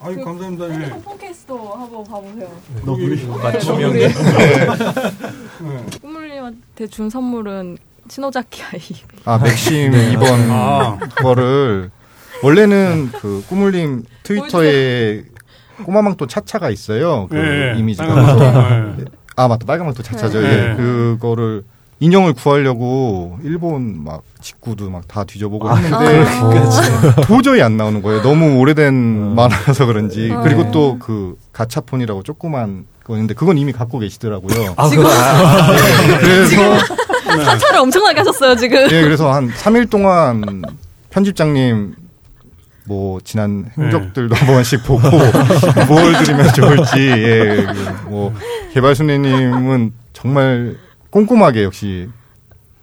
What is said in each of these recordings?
아유 그 감사합니다. 예. 핸드폰 폰 케이스도 한번 봐보세요. 너구리 맞춤형. 네. 네. 꾸물님한테 준 선물은 신호자키 아이. 아 맥심 네. 이번 아. 거를 원래는 그 꾸물님 트위터에 꼬마망토 차차가 있어요. 그 예, 예. 이미지가. 예. 아 맞다 빨간망토 차차죠. 네. 예. 그거를 인형을 구하려고 일본 막 직구도 막 다 뒤져보고 아, 했는데 그렇구나. 도저히 안 나오는 거예요. 너무 오래된 만화라서 그런지 아. 그리고 또 그 가차폰이라고 조그만 거였는데 그건 이미 갖고 계시더라고요. 아, 그거 아, 그래서 가차를 엄청나게 하셨어요 지금. 예, 그래서 한 3일 동안 편집장님 뭐 지난 행적들도 한 번씩 보고 뭘 드리면 좋을지 예, 그뭐 개발순애님은 정말 꼼꼼하게 역시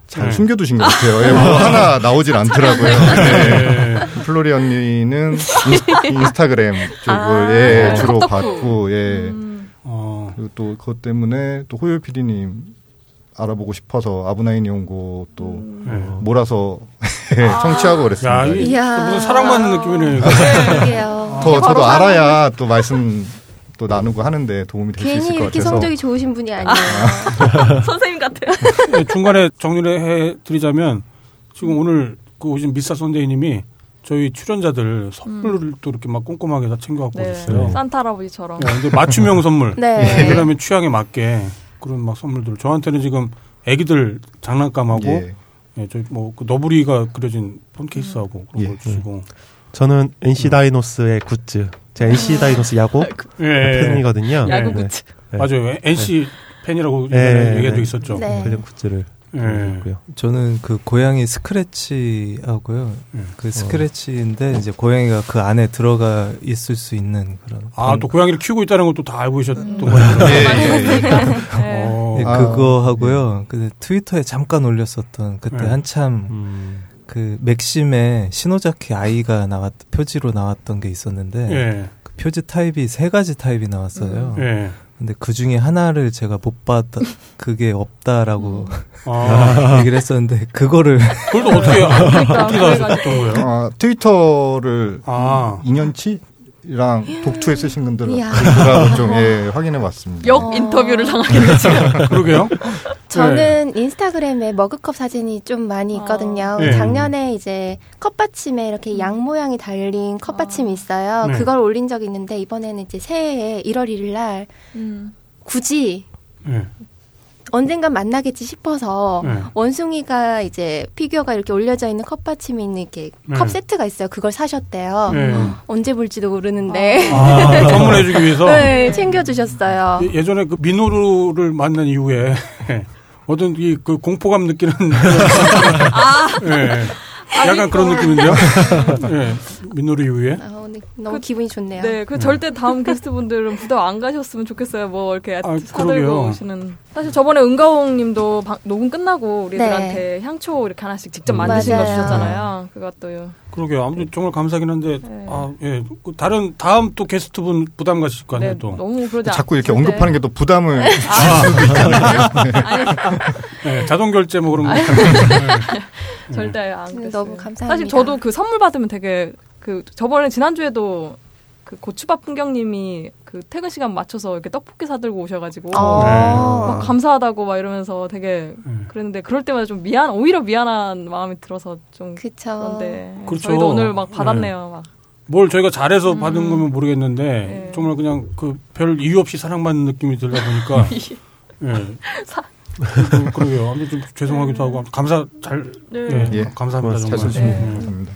잘 네. 숨겨두신 것 같아요. 예, 뭐 하나 나오질 않더라고요. 예. 플로리 언니는 인, 스 타그램 쪽을 아, 예, 주로 컵떡구. 봤고 예. 음, 어. 그리고 또 그것 때문에 또 호요 PD님 알아보고 싶어서 아브나인이 온거또 예. 몰아서 청취하고 그랬습니다. 야, 이, 이야. 무슨 사랑받는 느낌이네요. 그러게요. 더 저도 알아야 또 말씀 또 나누고 하는데 도움이 될수 괜히 있을 것 이렇게 같아서 성적이 좋으신 분이 아니에요. 선생님 같아요. 예, 중간에 정리를 해드리자면 지금 오늘 그 오신 미사 선데이님이 저희 출연자들 선물을 또 이렇게 막 꼼꼼하게 다 챙겨갖고 네, 오셨어요. 산타 할아버지처럼. 예, 근데 맞춤형 선물. 네. 그러면 취향에 맞게 그런 막 선물들. 저한테는 지금 애기들 장난감하고 예. 예, 저희 뭐그 너부리가 그려진 폰 케이스하고 그런 예. 걸 주시고. 저는 NC 다이노스의 굿즈. 제가 NC 다이노스 야구 예. 팬이거든요. 야구 네. 굿즈. 네. 맞아요. NC 팬이라고 네, 네, 얘기한 적 네. 있었죠. 네. 관련 굿즈를 예. 고요 저는 그 고양이 스크래치 하고요. 음. 그 스크래치인데 이제 고양이가 그 안에 들어가 있을 수 있는 그런. 아, 또 고양이를 키우고 있다는 것도 다 알고 계셨던 거예요. 네. 어. 예, 아. 그거 하고요. 그 트위터에 잠깐 올렸었던 그때 네. 한참 음. 그 맥심에 신호자키 아이가 나왔 표지로 나왔던 게 있었는데 예. 그 표지 타입이 세 가지 타입이 나왔어요. 예. 근데 그 중에 하나를 제가 못 봤다, 그게 없다라고 아, 얘기를 했었는데 그거를 그걸 또 어떻게, 아, 그러니까, 어떻게 나왔던 거예요? 아, 트위터를 아. 2년치 랑 독투에 쓰신 분들은 이야. 라고 좀 예, 확인해 봤습니다. 역 인터뷰를 당하겠네 지금. 그러게요. 저는 인스타그램에 머그컵 사진이 좀 많이 있거든요. 네. 작년에 이제 컵받침에 이렇게 양 모양이 달린 컵받침이 있어요. 네. 그걸 올린 적이 있는데 이번에는 이제 새해에 1월 1일 날 음. 굳이 예. 언젠간 만나겠지 싶어서 네. 원숭이가 이제 피규어가 이렇게 올려져 있는 컵받침이 있는 이렇게 네. 컵 세트가 있어요. 그걸 사셨대요. 네. 언제 볼지도 모르는데 아, 선물해주기 위해서. 네, 챙겨주셨어요. 예, 예전에 그 민호루를 만난 이후에 어떤 이 그 공포감 느끼는 예, 약간 그런 느낌인데요. 예, 민호루 이후에 아, 오늘 너무 그- 기분이 좋네요. 네, 그 절대 다음 게스트분들은 부담 안 가셨으면 좋겠어요. 뭐 이렇게 아, 사들고. 오시는. 사실 저번에 은가홍님도 방- 녹음 끝나고 우리들한테 향초 이렇게 하나씩 직접 음. 만드신 거 맞아요. 주셨잖아요. 그것도요. 그러게요. 아무튼 정말 감사하긴 한데 네. 아, 예. 그 다른 다음 또 게스트분 부담 가실 거 아니에요, 네, 또. 너무 그러지 자꾸 이렇게 때. 언급하는 게 또 부담을 아니, 예, 자동 결제 뭐 그런 거. 절대 안 음, 그랬어요. 너무 감사합니다. 사실 저도 그 선물 받으면 되게 그 저번에 지난주에도 그 고추밥 풍경님이 그 퇴근 시간 맞춰서 이렇게 떡볶이 사들고 오셔가지고 어. 막 감사하다고 막 이러면서 되게 음. 그랬는데 그럴 때마다 좀 미안 오히려 미안한 마음이 들어서 좀 그쵸. 그런데 그렇죠. 저희도 오늘 막 받았네요 막뭘 저희가 잘해서 음. 받은 거면 모르겠는데 네. 정말 그냥 그 별 이유 없이 사랑받는 느낌이 들다 보니까 예. 사- 그, 그러게요. 아무튼 좀 죄송하기도 하고 감사 잘 네. 예, 예. 감사합니다 잘 정말. 쓰시면 예. 감사합니다.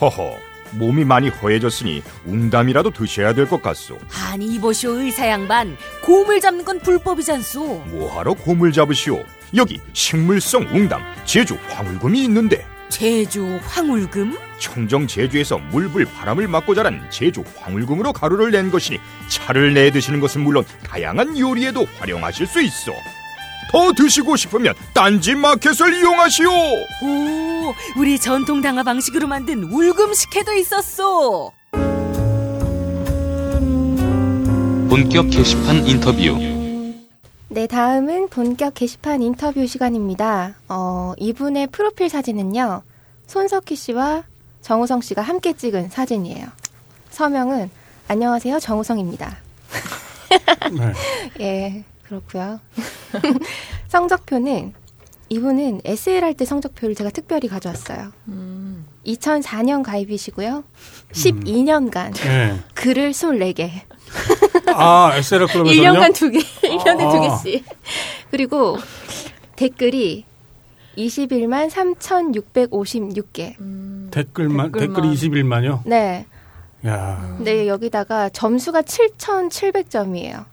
허허, 몸이 많이 허해졌으니 웅담이라도 드셔야 될 것 같소. 아니 이보시오 의사 양반 곰을 잡는 건 불법이잖소 뭐하러 곰을 잡으시오? 여기 식물성 웅담, 제주 황울금이 있는데 제주 황울금 청정 제주에서 물불 바람을 맞고 자란 제주 황울금으로 가루를 낸 것이니 차를 내 드시는 것은 물론 다양한 요리에도 활용하실 수 있어. 더 드시고 싶으면 딴지 마켓을 이용하시오. 오 우리 전통 당화 방식으로 만든 울금 식혜도 있었소 본격 게시판 인터뷰 네, 다음은 본격 게시판 인터뷰 시간입니다. 어, 이분의 프로필 사진은요, 손석희 씨와 정우성 씨가 함께 찍은 사진이에요. 서명은 안녕하세요. 정우성입니다. 네. 예, 그렇고요. 성적표는 이분은 SL 할 때 성적표를 제가 특별히 가져왔어요. 음. 2004년 가입이시고요. 12년간 네. 글을 24개. 아, SL 클럽에서는요? 1년간 두 개, 1년에 두 아. 개씩. 그리고 댓글이 21만 3,656개. 음. 댓글만, 댓글만. 댓글이 21만요? 네. 야 근데 여기다가 점수가 7,700점이에요.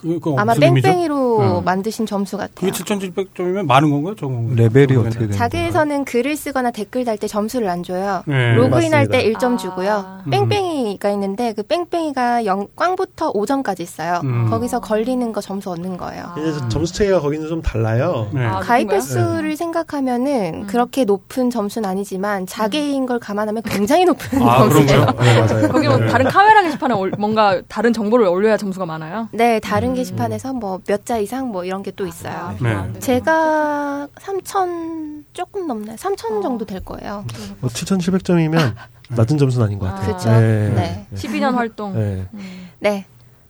그, 그 아마? 뺑뺑이로 어. 만드신 점수 같아요. 그게 7,700점이면 많은 건가요? 적은 건가요? 레벨이 어떻게 건가요? 되는 자계에서는 글을 쓰거나 댓글 달 때 점수를 안 줘요. 네. 로그인할 때 맞습니다. 1점 아. 주고요. 음. 뺑뺑이가 있는데 그 뺑뺑이가 0, 꽝부터 5점까지 있어요. 음. 거기서 걸리는 거 점수 얻는 거예요. 이제 점수 체계가 거기는 좀 달라요. 네. 아, 가입? 횟수를 생각하면은 음. 그렇게 높은 점수는 아니지만 자계인 걸 감안하면 굉장히 높은 아, 점수예요. 그런가요? 네, 맞아요. 거기 뭐 네. 다른 카메라 게시판에 올- 뭔가 다른 정보를 올려야 점수가 많아요. 네, 다른 음. 게시판에서 뭐 몇 자 이상 뭐 이런 게 또 있어요. 네. 아, 제가 3천 조금 넘나요? 3천 정도 될 거예요. 뭐 7,700점이면 낮은 점수는 아닌 것 같아요. 그렇죠? 네. 네. 12년 활동. 네. 음. 네.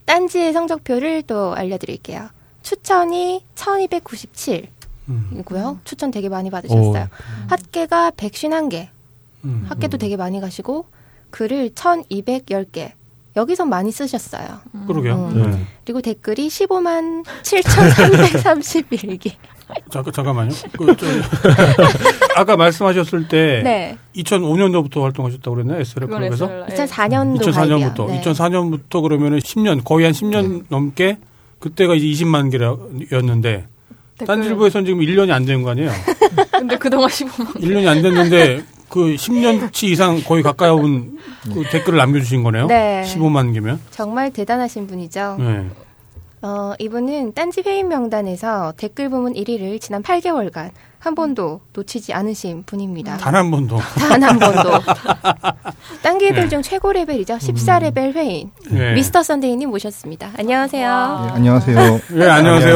딴지의 성적표를 또 알려드릴게요. 추천이 1297이고요. 음. 추천 되게 많이 받으셨어요. 오. 합계가 151개. 음. 합계도 되게 많이 가시고 글을 1210개. 여기서 많이 쓰셨어요. 그러게요. 음. 네. 그리고 댓글이 15만 7,331개. 잠깐, 잠깐만요. 그, 저, 아까 말씀하셨을 때 네. 2005년도부터 활동하셨다고 그랬나요? SL 그건 클럽에서? SL. 2004년도 2004년부터. 네. 2004년부터 그러면은 10년, 거의 한 10년 넘게 그때가 이제 20만 개였는데 댓글. 딴질보에서는 지금 1년이 안 된 거 아니에요? 근데 그동안 15만. 1년이 안 됐는데 그 10년치 이상 거의 가까이 온 그 댓글을 남겨주신 거네요. 네. 15만 개면. 정말 대단하신 분이죠. 네. 어, 이분은 딴지 회인 명단에서 댓글 부문 1위를 지난 8개월간 한 번도 놓치지 않으신 분입니다. 단 한 번도. 단 한 번도. 딴기들 네. 중 최고 레벨이죠. 14레벨 회인. 네. 미스터 선데이님 모셨습니다. 안녕하세요. 예, 안녕하세요. 네, 안녕하세요.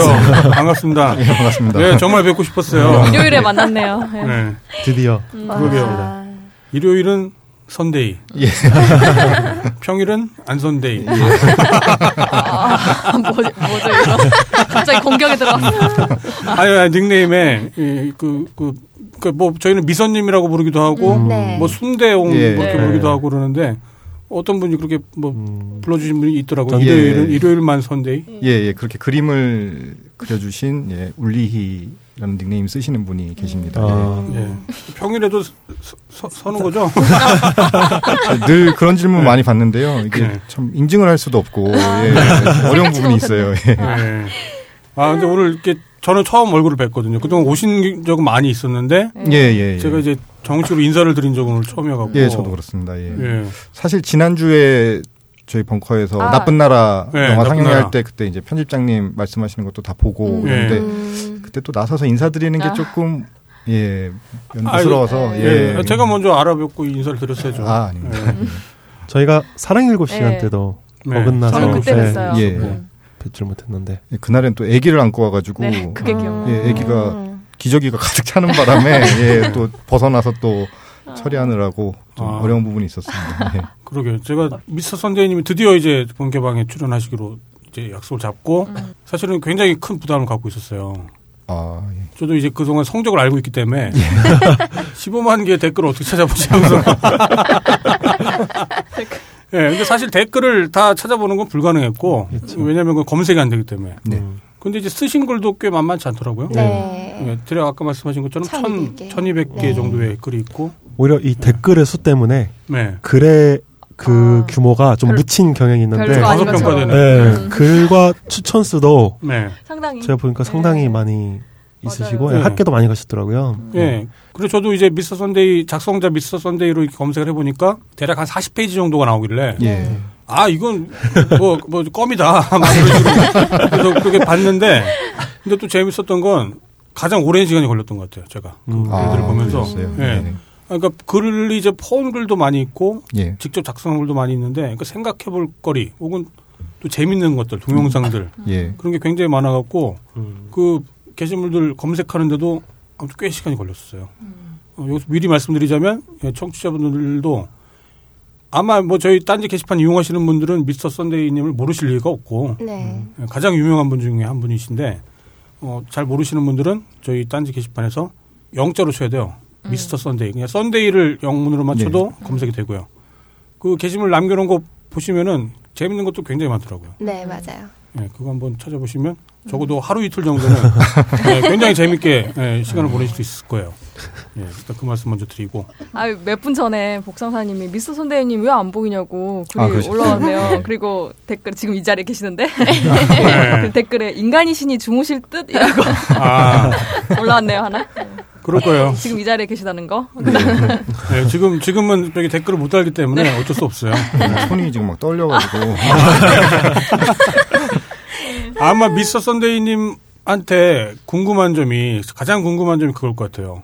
반갑습니다. 예, 반갑습니다. 네, 정말 뵙고 싶었어요. 일요일에 만났네요. 네. 네. 드디어 와. 그러게요. 일요일은 Sunday. 예. 평일은 안 Sunday. 아, 뭐지, 뭐죠, 이거? 갑자기 공격에 들어갔어. 아니, 아니 닉네임에 이, 그, 그, 그, 뭐, 저희는 미선님이라고 부르기도 하고, 음, 네. 뭐, 순대옹 예. 뭐 이렇게 네. 부르기도 하고 그러는데, 어떤 분이 그렇게 뭐, 음, 불러주신 분이 있더라고요. 예. 일요일은, 일요일만 선데이. 예, 예, 그렇게 그림을 그려주신 예, 울리히 라는 닉네임 쓰시는 분이 계십니다. 아. 예. 평일에도 서, 서, 서는 거죠? 예. 늘 그런 질문 많이 받는데요. 이게 네. 참 인증을 할 수도 없고 예, 어려운 부분이 있어요. 예. 예. 아, 근데 오늘 이렇게 저는 처음 얼굴을 뵀거든요. 그동안 오신 적은 많이 있었는데, 예, 예, 예. 제가 이제 정식으로 인사를 드린 적은 오늘 처음이어갖고. 예, 저도 그렇습니다. 예. 예. 사실 지난주에 저희 벙커에서 아. 나쁜 나라 네, 영화 나쁜 상영할. 때 그때 이제 편집장님 말씀하시는 것도 다 보고 음. 그런데 음, 그때 또 나서서 인사드리는 게 아. 조금 예 연구스러워서 예. 예. 제가 먼저 알아뵙고 인사를 드렸어야죠. 아 아닙니다. 예. 저희가 사랑 일곱 시간 네. 때도 네. 어긋나서 저는 그때 네, 뵀어요. 예. 음. 뵙질 못했는데 예, 그날엔 또 아기를 안고 와가지고 네, 그게 기억나. 예, 아기가 음. 기저귀가 가득 차는 바람에 예, 또 벗어나서 또 처리하느라고 좀 아. 어려운 부분이 있었습니다. 예. 그러게요. 제가 미스터 선데이님이 드디어 이제 본 개방에 출연하시기로 이제 약속을 잡고 음. 사실은 굉장히 큰 부담을 갖고 있었어요. 아, 예. 저도 이제 그동안 성적을 알고 있기 때문에 15만 개의 댓글을 어떻게 찾아보지 하면서 예, 근데 사실 댓글을 다 찾아보는 건 불가능했고 왜냐하면 그 검색이 안 되기 때문에. 네. 음, 근데 이제 쓰신 글도 꽤 만만치 않더라고요. 네. 예, 대략 아까 말씀하신 것처럼 1200 개. 1200개 네. 정도의 글이 있고 오히려 이 댓글의 수 때문에 네. 글의 그 아. 규모가 좀 별- 묻힌 경향이 있는데. 평가되는. 네, 글과 추천 수도 네. 상당히. 제가 보니까 상당히 네. 많이 있으시고. 예, 학교도 많이 가셨더라고요. 예. 그리고 저도 이제 미스터 선데이 작성자 미스터 선데이로 이렇게 검색을 해보니까 대략 한 40페이지 정도가 나오길래 예. 아 이건 뭐뭐 껌이다 막 이런 식으로 그래서 그렇게 봤는데 근데 또 재밌었던 건 가장 오랜 시간이 걸렸던 것 같아요 제가 음. 그 글들을 보면서 그러셨어요? 예. 네. 그러니까 글이 이제 포온 글도 많이 있고 예. 직접 작성한 글도 많이 있는데 그러니까 생각해볼 거리 혹은 또 재밌는 것들 동영상들 예. 그런 게 굉장히 많아갖고 음. 그 게시물들 검색하는데도 아무튼 꽤 시간이 걸렸어요. 어, 여기서 미리 말씀드리자면 예, 청취자분들도 아마 뭐 저희 딴지 게시판 이용하시는 분들은 미스터 선데이님을 모르실 리가 없고 네. 예, 가장 유명한 분 중에 한 분이신데 어, 잘 모르시는 분들은 저희 딴지 게시판에서 영자로 쳐야 돼요. 미스터 선데이. 그냥 선데이를 영문으로만 네. 쳐도 검색이 되고요. 그 게시물 남겨놓은 거 보시면은 재밌는 것도 굉장히 많더라고요. 네, 맞아요. 예, 그거 한번 찾아보시면 적어도 하루 이틀 정도는 예, 굉장히 재밌게 예, 시간을 보내실 수 있을 거예요. 예, 일단 그 말씀 먼저 드리고. 아, 몇 분 전에 복상사님이 미스터 선대님 왜 안 보이냐고 글이 아? 올라왔네요. 그리고 댓글 지금 이 자리에 계시는데 네. 그 댓글에 인간이신이 주무실 듯이라고 아, 올라왔네요 하나. 그럴 거예요. 지금 이 자리에 계시다는 거. 예, 지금, 지금은 저기 댓글을 못 달기 때문에 어쩔 수 없어요. 손이 지금 막 떨려가지고. 아마 미스터 선데이님한테 궁금한 점이, 가장 궁금한 점이 그걸 것 같아요.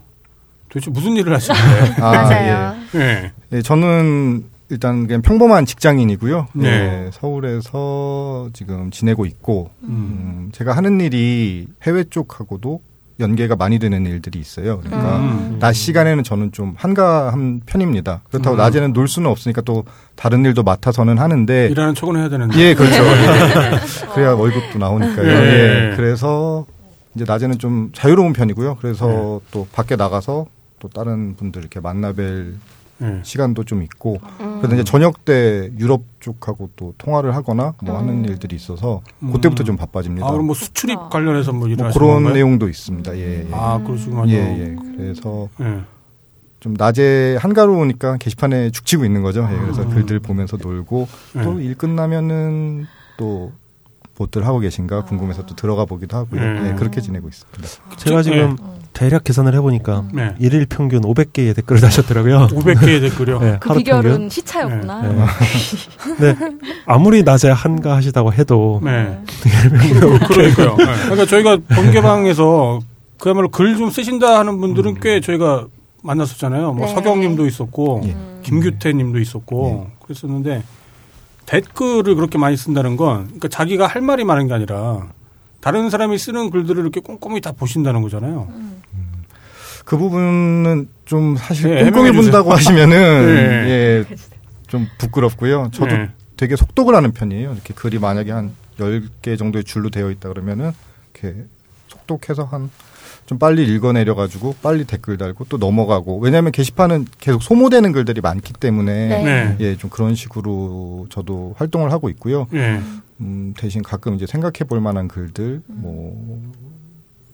도대체 무슨 일을 하시는데? 아, 맞아요. 예. 예, 저는 일단 그냥 평범한 직장인이고요. 네. 예, 서울에서 지금 지내고 있고, 음. 음, 제가 하는 일이 해외 쪽하고도 연계가 많이 되는 일들이 있어요. 그러니까 음. 낮 시간에는 저는 좀 한가한 편입니다. 그렇다고 음. 낮에는 놀 수는 없으니까 또 다른 일도 맡아서는 하는데 일하는 척은 해야 되는데. 예, 그렇죠. 예. 그래야 월급도 나오니까요. 예. 예. 그래서 이제 낮에는 좀 자유로운 편이고요. 그래서 네. 또 밖에 나가서 또 다른 분들 이렇게 만나뵐 예. 시간도 좀 있고 음. 그래서 이제 저녁 때 유럽 쪽하고 또 통화를 하거나 뭐 하는 일들이 있어서 음. 그때부터 좀 바빠집니다. 아, 그럼 뭐 수출입 관련해서 뭐 뭐 그런 건가요? 내용도 있습니다. 예, 예. 아, 그러시군요. 예, 예. 그래서 예. 좀 낮에 한가로우니까 게시판에 죽치고 있는 거죠. 예, 그래서 음. 글들 보면서 놀고 예. 또일 끝나면은 또 뭐들 하고 계신가 궁금해서 또 들어가 보기도 하고요. 예. 예, 그렇게 지내고 있습니다. 제가 지금 대략 계산을 해보니까 네. 일일 평균 500개의 댓글을 다셨더라고요. 500개의 댓글이요. 네, 그 비결은 평균. 시차였구나. 네. 네. 아무리 낮에 한가하시다고 해도 네. 그- 그러니까요. 네. 그러니까 저희가 번개방에서 그야말로 글 좀 쓰신다 하는 분들은 꽤 저희가 만났었잖아요. 뭐 네. 서경님도 있었고 예. 김규태님도 있었고 그랬었는데 댓글을 그렇게 많이 쓴다는 건 그러니까 자기가 할 말이 많은 게 아니라 다른 사람이 쓰는 글들을 이렇게 꼼꼼히 다 보신다는 거잖아요. 그 부분은 좀 사실 예, 꼼꼼히. 본다고 하시면은 예. 예, 좀 부끄럽고요. 저도 네. 되게 속독을 하는 편이에요. 이렇게 글이 만약에 한 10개 정도의 줄로 되어 있다 그러면은 이렇게 속독해서 한 좀 빨리 읽어내려 가지고 빨리 댓글 달고 또 넘어가고 왜냐하면 게시판은 계속 소모되는 글들이 많기 때문에 네. 네. 예, 좀 그런 식으로 저도 활동을 하고 있고요. 예. 음, 대신 가끔 이제 생각해 볼 만한 글들, 뭐,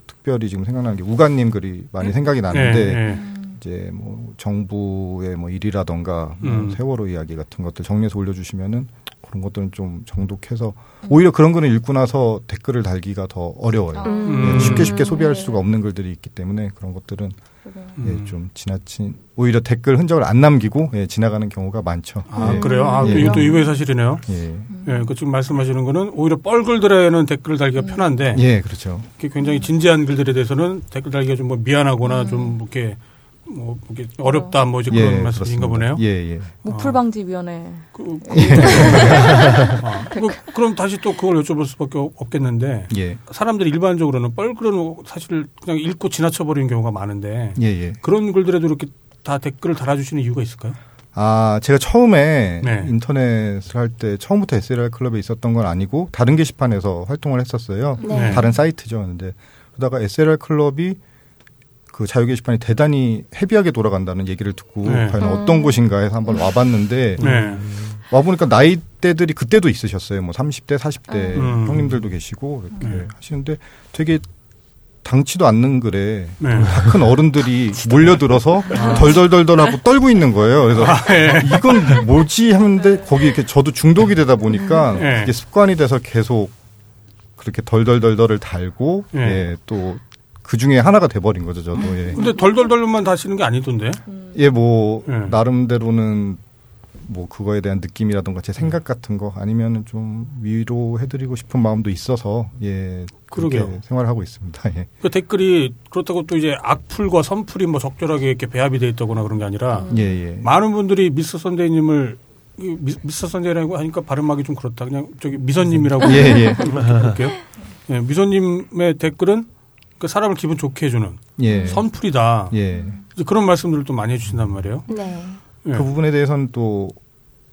특별히 지금 생각나는 게 우간님 글이 많이 생각이 나는데, 예, 예. 이제 뭐, 정부의 뭐 일이라던가, 뭐 음. 세월호 이야기 같은 것들 정리해서 올려주시면은 그런 것들은 좀 정독해서, 오히려 그런 글을 읽고 나서 댓글을 달기가 더 어려워요. 음. 예, 쉽게 쉽게 소비할 수가 없는 글들이 있기 때문에 그런 것들은 음. 예, 좀 지나친, 오히려 댓글 흔적을 안 남기고 예, 지나가는 경우가 많죠. 아, 예. 그래요? 아, 또 예. 이것도 이거의 사실이네요. 예. 예, 그 지금 말씀하시는 거는 오히려 뻘글들에는 댓글을 달기가 편한데 예, 그렇죠. 이렇게 굉장히 진지한 글들에 대해서는 댓글 달기가 좀 뭐 미안하거나 좀 이렇게 뭐 이렇게 어렵다 뭐 이제 그런 말씀이신가 보네요. 예, 예. 무풀 방지 위원회. 그, 그, 아, 그, 그럼 다시 또 그걸 여쭤볼 수밖에 없- 없겠는데 예. 사람들이 일반적으로는 뻘글은 사실 그냥 읽고 지나쳐 버리는 경우가 많은데 예, 예. 그런 글들에도 이렇게 다 댓글을 달아주시는 이유가 있을까요? 아, 제가 처음에 네. 인터넷을 할 때 처음부터 SLR 클럽에 있었던 건 아니고 다른 게시판에서 활동을 했었어요. 네. 다른 사이트죠. 근데 그러다가 SLR 클럽이 그 자유 게시판이 대단히 헤비하게 돌아간다는 얘기를 듣고 네. 과연 음. 어떤 곳인가 해서 한번 와봤는데 네. 와보니까 나이대들이 그때도 있으셨어요. 뭐 30대, 40대 음. 형님들도 계시고 이렇게 네. 하시는데 되게 당치도 않는 글에 네. 다큰 어른들이 몰려들어서 덜덜덜덜하고 떨고 있는 거예요. 그래서 아, 예. 이건 뭐지 하는데 거기 이렇게 저도 중독이 되다 보니까 네. 이게 습관이 돼서 계속 그렇게 덜덜덜덜을 달고 네. 예, 또 그 중에 하나가 돼버린 거죠 저도 예. 근데 덜덜덜만 다시는 게 아니던데. 예, 뭐 네. 나름대로는 뭐 그거에 대한 느낌이라던가 제 생각 같은 거 아니면은 좀 위로해드리고 싶은 마음도 있어서 예 그렇게 그러게요. 생활하고 있습니다. 예. 그 댓글이 그렇다고 또 이제 악플과 선플이 뭐 적절하게 이렇게 배합이 돼 있다거나 그런 게 아니라 예, 예. 많은 분들이 미스터 선데이님을 이 미- 미스터 선데이라고 하니까 발음하기 좀 그렇다. 그냥 저기 미선님이라고 예, 예. 예, 미선님의 댓글은 그 사람을 기분 좋게 해주는 예. 선풀이다. 예. 그런 말씀들을 또 많이 해주신단 말이에요. 네. 예. 그 부분에 대해서는 또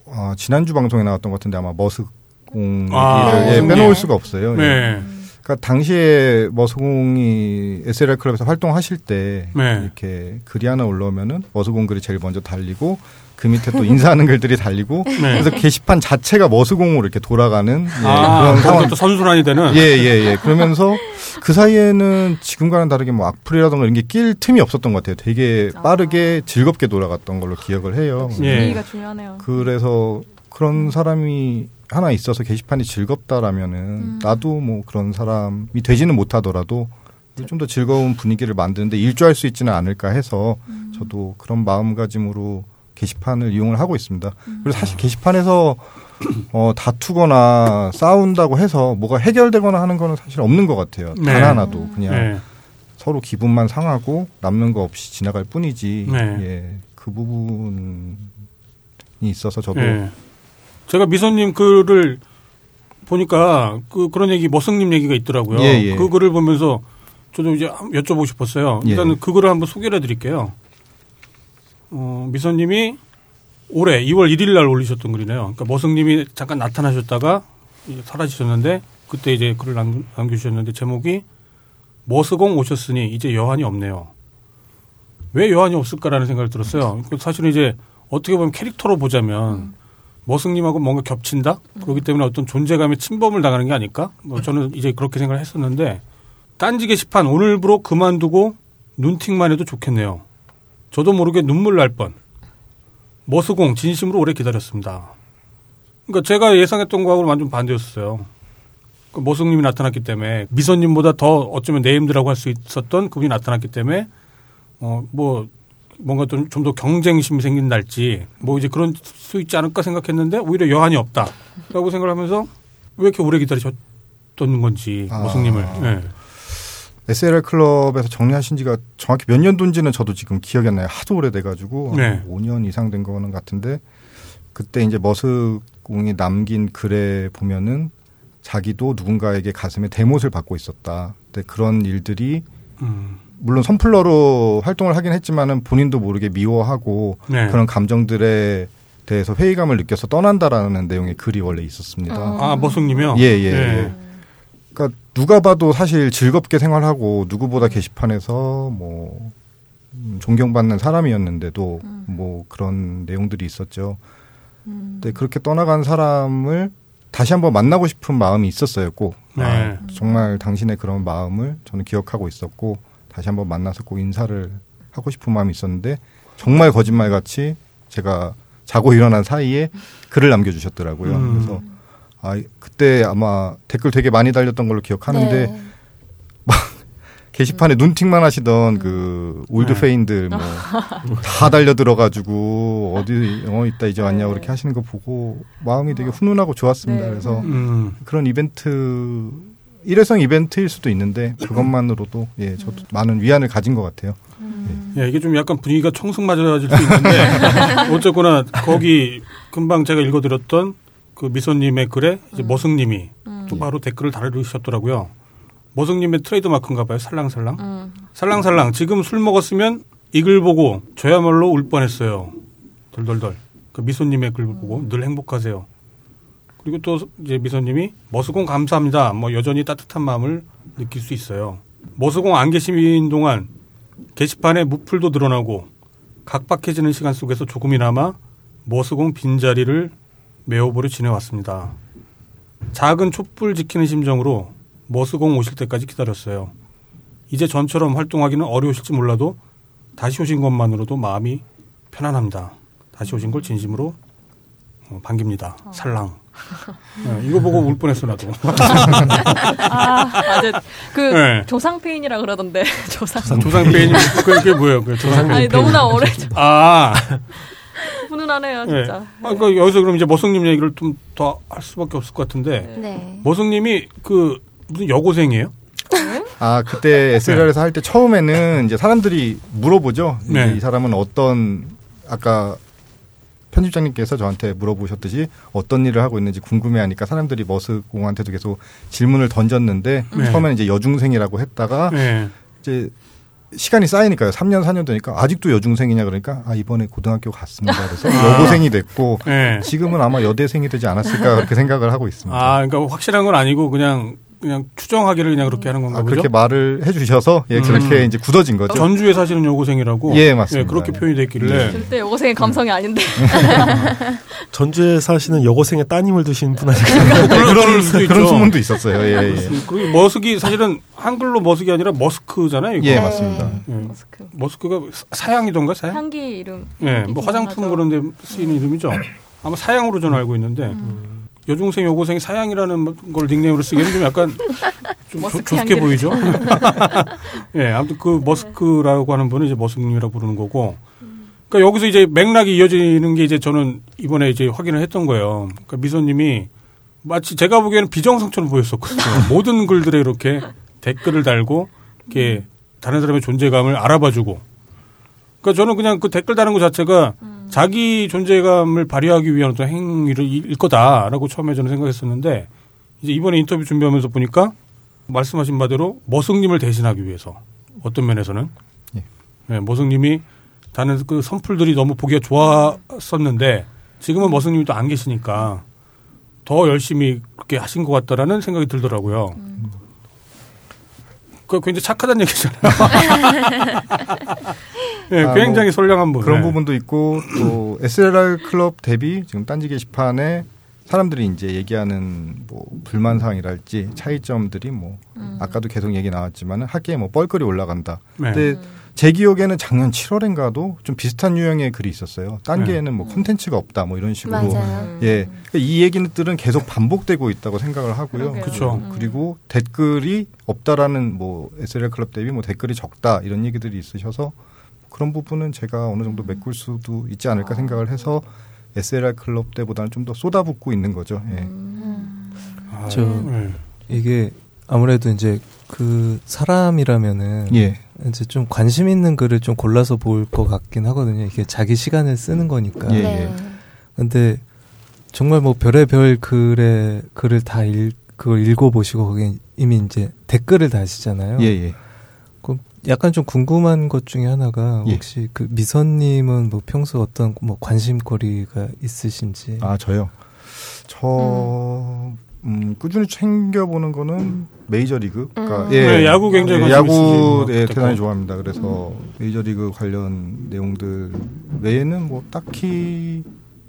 아, 지난주 방송에 나왔던 것 같은데 아마 머스공 아, 를 예. 빼놓을 수가 없어요. 예. 네. 그러니까 당시에 머스공이 SLR 클럽에서 활동하실 때 네. 이렇게 글이 하나 올라오면은 머스공 글이 제일 먼저 달리고 그 밑에 또 인사하는 글들이 달리고 네. 그래서 게시판 자체가 머스공으로 이렇게 돌아가는 예, 아, 그런 상황. 것도 선순환이 되는. 예, 예, 예. 그러면서 그 사이에는 지금과는 다르게 뭐 악플이라던가 이런 게 낄 틈이 없었던 것 같아요. 되게 빠르게 즐겁게 돌아갔던 걸로 기억을 해요. 예. 분위기가 중요하네요. 그래서 그런 사람이 하나 있어서 게시판이 즐겁다라면은 음. 나도 뭐 그런 사람이 되지는 못하더라도 좀 더 즐거운 분위기를 만드는데 일조할 수 있지는 않을까 해서 음. 저도 그런 마음가짐으로 게시판을 이용을 하고 있습니다. 음. 그리고 사실 게시판에서 어, 다투거나 싸운다고 해서 뭐가 해결되거나 하는 거는 사실 없는 것 같아요. 네. 단 하나도 그냥 네. 서로 기분만 상하고 남는 거 없이 지나갈 뿐이지. 네. 예, 그 부분이 있어서 저도 예. 제가 미소님 글을 보니까 그 그런 얘기 머승님 얘기가 있더라고요. 예, 예. 그 글을 보면서 저도 이제 여쭤보고 싶었어요. 예. 일단은 그 글을 한번 소개를 해드릴게요. 어, 미소님이 올해 2월 1일 날 올리셨던 글이네요. 그러니까 머승님이 잠깐 나타나셨다가 사라지셨는데 그때 이제 글을 남, 남겨주셨는데 제목이 머스공 오셨으니 이제 여한이 없네요. 왜 여한이 없을까라는 생각을 들었어요. 그 사실은 이제 어떻게 보면 캐릭터로 보자면 머승님하고 뭔가 겹친다? 그렇기 때문에 어떤 존재감의 침범을 당하는 게 아닐까? 뭐 저는 이제 그렇게 생각을 했었는데 딴지 게시판 오늘부로 그만두고 눈팅만 해도 좋겠네요. 저도 모르게 눈물 날 뻔. 머스공 진심으로 오래 기다렸습니다. 그러니까 제가 예상했던 거하고는 완전 반대였어요. 그 머승님이 나타났기 때문에 미선님보다 더 어쩌면 네임드라고 할 수 있었던 그분이 나타났기 때문에 어 뭐 뭔가 좀좀더 경쟁심이 생긴달지 뭐 이제 그런 수 있지 않을까 생각했는데 오히려 여한이 없다라고 생각하면서 왜 이렇게 오래 기다리셨던 건지 아. 머승님을 예. SLR 클럽에서 정리하신 지가 정확히 몇 년도인지는 저도 지금 기억이 안 나요. 하도 오래돼가지고 네. 한 5년 이상 된 거는 같은데 그때 이제 머스공이 남긴 글에 보면은 자기도 누군가에게 가슴에 대못을 받고 있었다. 근데 그런 일들이 음. 물론 선플러로 활동을 하긴 했지만은 본인도 모르게 미워하고 네. 그런 감정들에 대해서 회의감을 느껴서 떠난다라는 내용의 글이 원래 있었습니다. 아 머승님이요? 예, 예, 예. 그러니까 누가 봐도 사실 즐겁게 생활하고 누구보다 게시판에서 뭐 음, 존경받는 사람이었는데도 뭐 그런 내용들이 있었죠. 근데 그렇게 떠나간 사람을 다시 한번 만나고 싶은 마음이 있었어요. 꼭 네. 아, 정말 당신의 그런 마음을 저는 기억하고 있었고 다시 한번 만나서 꼭 인사를 하고 싶은 마음이 있었는데 정말 거짓말 같이 제가 자고 일어난 사이에 글을 남겨주셨더라고요. 음. 그래서 아 그때 아마 댓글 되게 많이 달렸던 걸로 기억하는데 네. 게시판에 눈팅만 하시던 그 old 네. 폐인들 뭐 다 달려 들어가지고 어디 어 있다 이제 왔냐 고 그렇게 하시는 거 보고 마음이 되게 훈훈하고 좋았습니다. 네. 그래서 음. 그런 이벤트 일회성 이벤트일 수도 있는데 그것만으로도 예 저도 많은 위안을 가진 것 같아요. 예, 이게 좀 약간 분위기가 청승맞아질 수 있는데 어쨌거나 거기 금방 제가 읽어드렸던 그 미소님의 글에 이제 머승님이 또 바로 댓글을 달으셨더라고요. 머승님의 트레이드 마크인가 봐요. 살랑살랑. 음. 살랑살랑. 지금 술 먹었으면 이 글 보고 저야말로 울 뻔했어요. 덜덜덜. 그 미소님의 글 보고 늘 행복하세요. 그리고 또 이제 미소님이 머스공 감사합니다. 뭐 여전히 따뜻한 마음을 느낄 수 있어요. 머스공 안 계신 동안 게시판에 무풀도 늘어나고 각박해지는 시간 속에서 조금이나마 머스공 빈자리를 메워보려 지내왔습니다. 작은 촛불 지키는 심정으로 머스공 오실 때까지 기다렸어요. 이제 전처럼 활동하기는 어려우실지 몰라도 다시 오신 것만으로도 마음이 편안합니다. 다시 오신 걸 진심으로 어, 반깁니다. 살랑. 네, 이거 보고 울 뻔했어 나도. 아, 맞아. 그 네. 조상페인이라 그러던데 조상. 조상페인 그게 뭐예요? 그 조상. 아니 너무나 오래 아, 훈훈하네요 네. 진짜. 아, 그 여기서 그럼 이제 머성님 얘기를 좀 더 할 수밖에 없을 것 같은데 네. 머성님이 그 무슨 여고생이에요? 아 그때 SLR에서 할 때 처음에는 이제 사람들이 물어보죠. 네. 이 사람은 어떤 아까 편집장님께서 저한테 물어보셨듯이 어떤 일을 하고 있는지 궁금해하니까 사람들이 머스공한테도 계속 질문을 던졌는데 네. 처음에는 이제 여중생이라고 했다가 네. 이제 시간이 쌓이니까요. 3년 4년 되니까 아직도 여중생이냐 그러니까 아 이번에 고등학교 갔습니다. 그래서 아. 여고생이 됐고 예. 지금은 아마 여대생이 되지 않았을까 그렇게 생각을 하고 있습니다. 아, 그러니까 확실한 건 아니고 그냥 그냥 추정하기를 그냥 그렇게 하는 건가 아, 보죠. 그렇게 말을 해주셔서 예 그렇게 음. 이제 굳어진 거죠. 전주에 사시는 여고생이라고. 예, 맞습니다. 그렇게 표현이 됐길래. 절대 여고생의 감성이 아닌데. 전주에 사시는 여고생의 따님을 두신 분? 그럴 수도 있죠. 그런 소문도 있었어요. 예, 예. 그리고 머스기 사실은 한글로 머스기 아니라 머스크잖아요. 이거. 예, 맞습니다. 예. 머스크. 머스크가 사- 사양이던가 사양? 향기 이름. 예, 뭐 화장품 그런 데 쓰이는 이름이죠. 아마 사양으로 저는 알고 있는데 여중생 여고생이 사양이라는 걸 닉네임으로 쓰기에는 좀 약간 좀 조, 조숙해. 보이죠. 예, 아무튼 그 머스크라고 하는 분은 이제 머스님이라고 부르는 거고. 그러니까 여기서 이제 맥락이 이어지는 게 이제 저는 이번에 이제 확인을 했던 거예요. 그러니까 미소님이 마치 제가 보기에는 비정상처럼 보였었거든요. 모든 글들에 이렇게 댓글을 달고 이렇게 다른 사람의 존재감을 알아봐주고. 그러니까 저는 그냥 그 댓글 다는 것 자체가 자기 존재감을 발휘하기 위한 어떤 행위를 일 거다라고 처음에 저는 생각했었는데 이제 이번에 인터뷰 준비하면서 보니까 말씀하신 바대로 머승님을 대신하기 위해서 어떤 면에서는 예. 네, 머승님이 다른 그 선풀들이 너무 보기가 좋았었는데 지금은 머승님이 또 안 계시니까 더 열심히 그렇게 하신 것 같다라는 생각이 들더라고요. 그 굉장히 착하다는 얘기잖아요. 네, 아, 굉장히 뭐 선량한 분. 그런 네. 부분도 있고 또 SLR 클럽 대비 지금 딴지 게시판에 사람들이 이제 얘기하는 뭐 불만 사항이랄지 차이점들이 뭐 아까도 계속 얘기 나왔지만은 학계에 뭐 뻘거리 올라간다. 네. 근데 제 기억에는 작년 7월인가도 좀 비슷한 유형의 글이 있었어요. 딴 네. 게에는 뭐 콘텐츠가 없다 뭐 이런 식으로 맞아요. 예. 그러니까 이 얘기들은 계속 반복되고 있다고 생각을 하고요. 그쵸. 음. 그리고 댓글이 없다라는 뭐 SLR 클럽 대비 뭐 댓글이 적다 이런 얘기들이 있으셔서 그런 부분은 제가 어느 정도 메꿀 수도 있지 않을까 생각을 해서 SLR 클럽 때보다는 좀 더 쏟아붓고 있는 거죠. 예. 아, 저- 네. 이게 아무래도 이제 그 사람이라면은 예. 이제 좀 관심 있는 글을 좀 골라서 볼 것 같긴 하거든요. 이게 자기 시간을 쓰는 거니까. 예, 네. 근데 정말 뭐 별의별 글에 글을 다 읽, 그걸 읽어보시고 거기에 이미 이제 댓글을 다시잖아요. 예, 예. 약간 좀 궁금한 것 중에 하나가 예. 혹시 그 미선님은 뭐 평소 어떤 뭐 관심거리가 있으신지. 아, 저요. 저 음, 꾸준히 챙겨보는 거는 메이저 리그. 그러니까 음. 예. 네, 야구 굉장히 예, 야구 예. 대단히 좋아합니다. 그래서 메이저 리그 관련 내용들 외에는 뭐 딱히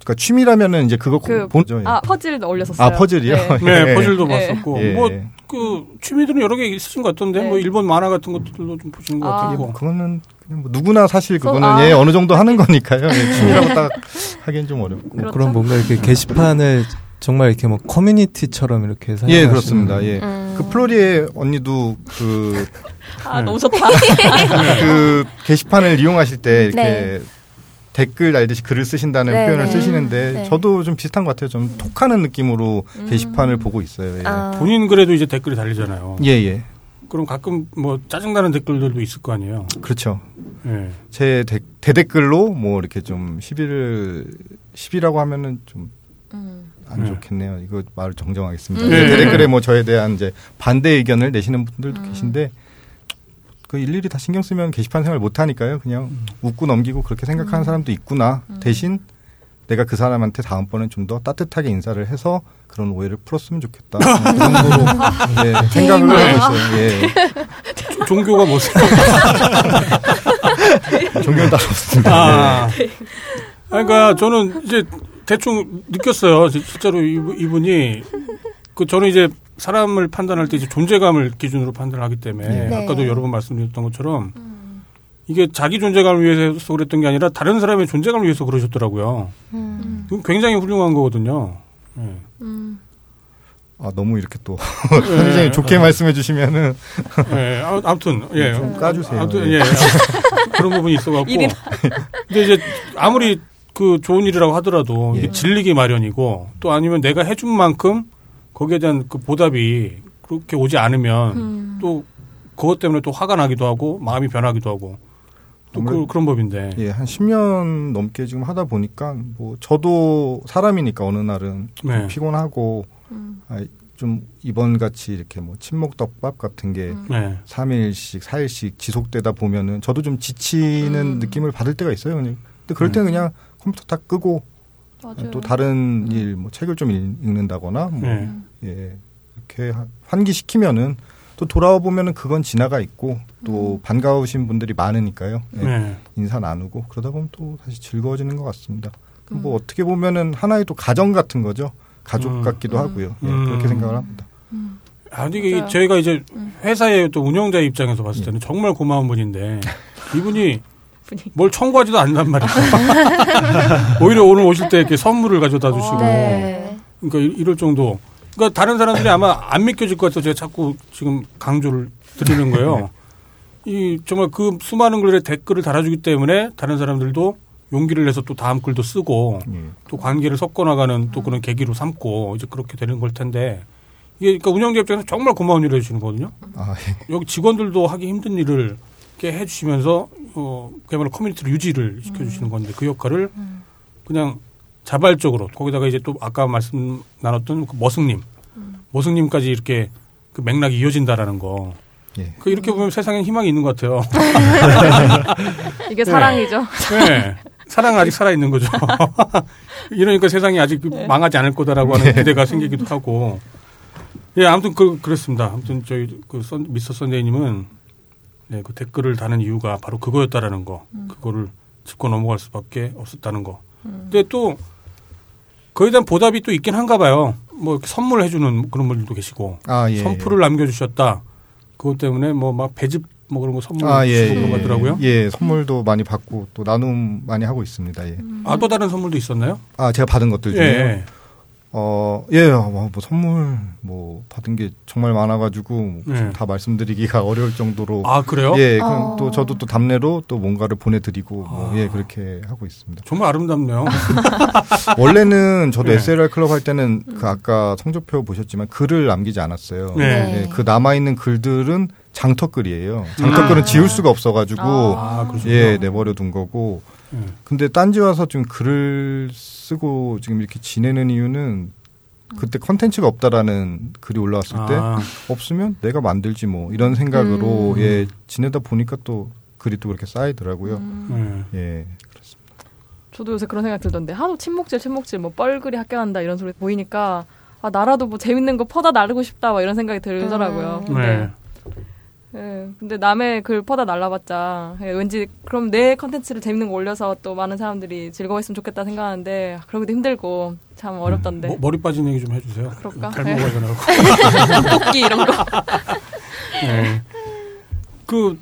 그러니까 취미라면은 이제 그거 그, 본죠. 예. 아, 퍼즐 올렸었어요. 아, 퍼즐이요? 네. 네, 예. 퍼즐도 네. 봤었고 예. 뭐그 취미들은 여러 개 있으신 것 같던데 네. 뭐 일본 만화 같은 것들도 좀 보시는 것 아. 예, 같고 뭐 그거는 그냥 뭐 누구나 사실 소- 그거는 아. 예 어느 정도 하는 거니까요. 예, 취미라고 딱 하기엔 좀 어렵고. 뭐 그렇죠. 그런 뭔가 이렇게 게시판을 정말 이렇게 뭐 커뮤니티처럼 이렇게 예, 사용하시는 그렇습니다. 예. 음. 그 플로리의 언니도 그, 아, 네. 너무 좋다. 그 게시판을 이용하실 때 이렇게 네. 댓글 달듯이 글을 쓰신다는 네, 표현을 네. 쓰시는데 네. 저도 좀 비슷한 것 같아요. 좀 톡하는 느낌으로 음. 게시판을 보고 있어요. 예. 아. 본인 글에도 이제 댓글이 달리잖아요. 예, 예. 그럼 가끔 뭐 짜증나는 댓글들도 있을 거 아니에요. 그렇죠. 예. 제 대, 대댓글로 뭐 이렇게 좀 시비를 시비라고 하면은 좀안 음. 네. 좋겠네요. 이거 말을 정정하겠습니다. 음. 예, 네. 대댓글에 뭐 저에 대한 이제 반대 의견을 내시는 분들도 음. 계신데 그 일일이 다 신경 쓰면 게시판 생활 못 하니까요. 그냥 웃고 넘기고 그렇게 생각하는 음. 사람도 있구나. 음. 대신 내가 그 사람한테 다음번엔 좀 더 따뜻하게 인사를 해서 그런 오해를 풀었으면 좋겠다. 그 정도로 예, 생각을. 하고 있어요. 예. 종교가 뭐죠? 종교는 따로 없습니다. 아. 그러니까 저는 이제 대충 느꼈어요. 이분- 이분이 그 저는 이제 사람을 판단할 때 이제 존재감을 기준으로 판단하기 때문에 네. 아까도 여러 번 말씀드렸던 것처럼 이게 자기 존재감을 위해서 그랬던 게 아니라 다른 사람의 존재감을 위해서 그러셨더라고요. 음. 그건 굉장히 훌륭한 거거든요. 예. 음. 아, 너무 이렇게 또 예. 굉장히 좋게 말씀해 주시면은 예, 아, 아무튼 예, 좀 까주세요. 아무튼 예. 예, 그런 부분이 있어갖고. 근데 이제 아무리 그 좋은 일이라고 하더라도 이게 예. 질리기 마련이고 또 아니면 내가 해준 만큼 거기에 대한 그 보답이 그렇게 오지 않으면 음. 또 그것 때문에 또 화가 나기도 하고 마음이 변하기도 하고 또 그, 그런 법인데. 예, 한 10년 넘게 지금 하다 보니까 뭐 저도 사람이니까 어느 날은 좀 네. 피곤하고 음. 아, 좀 이번 같이 이렇게 뭐 친목덮밥 같은 게 음. 네. 3일씩, 4일씩 지속되다 보면은 저도 좀 지치는 음. 느낌을 받을 때가 있어요. 그냥. 근데 그럴 때는 그냥 컴퓨터 다 끄고 맞아요. 또 다른 일, 뭐 책을 좀 읽- 읽는다거나 뭐 네. 예, 이렇게 하- 환기시키면은 또 돌아와 보면은 그건 지나가 있고 또 반가우신 분들이 많으니까요. 예, 네. 인사 나누고 그러다 보면 또 다시 즐거워지는 것 같습니다. 음. 뭐 어떻게 보면은 하나의 또 가정 같은 거죠. 가족 음. 같기도 음. 하고요. 예, 음. 그렇게 생각을 합니다. 아, 근데 이게. 저희가 이제 음. 회사의 또 운영자 입장에서 봤을 예. 때는 정말 고마운 분인데 이분이 분이. 뭘 청구하지도 않단 말이에요. 오히려 오늘 오실 때 이렇게 선물을 가져다 주시고 네. 그러니까 이- 이럴 정도. 그러니까 다른 사람들이 아마 안 믿겨질 것 같아서 제가 자꾸 지금 강조를 드리는 거예요. 이 정말 그 수많은 글에 댓글을 달아주기 때문에 다른 사람들도 용기를 내서 또 다음 글도 쓰고 예. 또 관계를 섞어나가는 또 그런 계기로 삼고 이제 그렇게 되는 걸 텐데 이게 그러니까 운영자 입장에서 정말 고마운 일을 해주시는 거거든요. 아, 예. 여기 직원들도 하기 힘든 일을 이렇게 해주시면서 어 그야말로 커뮤니티를 유지를 시켜주시는 건데 그 역할을 그냥 자발적으로 거기다가 이제 또 아까 말씀 나눴던 그 머승님 머승님까지 이렇게 그 맥락이 이어진다라는 거. 예. 그 이렇게 보면 세상엔 희망이 있는 것 같아요. 이게 사랑이죠. 네. 사랑은 아직 살아 있는 거죠. 이러니까 세상이 아직 망하지 않을 거다라고 하는 기대가 생기기도 하고. 예, 아무튼 그, 그렇습니다. 아무튼 저희 그 선, 미스터 선데이님은 네, 그 댓글을 다는 이유가 바로 그거였다라는 거. 그거를 짚고 넘어갈 수밖에 없었다는 거. 근데 또 거기에 대한 보답이 또 있긴 한가 봐요. 뭐 이렇게 선물해 주는 그런 분들도 계시고. 아, 예. 선풀을 남겨주셨다. 그것 때문에 뭐 막 배즙 뭐 그런 거 선물 아, 예, 주고 그런 거 하더라고요. 예, 선물도 많이 받고 또 나눔 많이 하고 있습니다. 예. 아, 또 다른 선물도 있었나요? 아, 제가 받은 것들 중에 예. 어, 예, 와, 뭐 선물 뭐 받은 게 정말 많아가지고 네. 다 말씀드리기가 어려울 정도로 아, 그래요? 예, 어. 그럼 또 저도 또 답례로 또 뭔가를 보내드리고 뭐, 아. 예, 그렇게 하고 있습니다. 정말 아름답네요. 원래는 저도 네. SLR 클럽 할 때는 그 아까 성적표 보셨지만 글을 남기지 않았어요. 네. 예, 그 남아 있는 글들은 장터글이에요. 장터글은 아. 지울 수가 없어가지고 아. 예 내버려 둔 거고. 예. 근데 딴지 와서 지금 글을 쓰고 지금 이렇게 지내는 이유는 그때 컨텐츠가 없다라는 글이 올라왔을 때 아, 없으면 내가 만들지 뭐 이런 생각으로 음. 예 지내다 보니까 또 글이 또 그렇게 쌓이더라고요. 음. 예. 예. 저도 요새 그런 생각 들던데 하도 침묵질 침묵질 뭐 뻘글이 학교한다 이런 소리 보이니까 아 나라도 뭐 재밌는 거 퍼다 나르고 싶다 막 이런 생각이 들더라고요. 음. 네. 예, 근데 남의 글 퍼다 날라봤자 예, 왠지 그럼 내 컨텐츠를 재밌는 거 올려서 또 많은 사람들이 즐거워했으면 좋겠다 생각하는데 그러기도 힘들고 참 어렵던데. 뭐, 머리 빠진 얘기 좀 해주세요. 그럴까? 탈모가 전하고. 뽑기 이런 거. 예. 그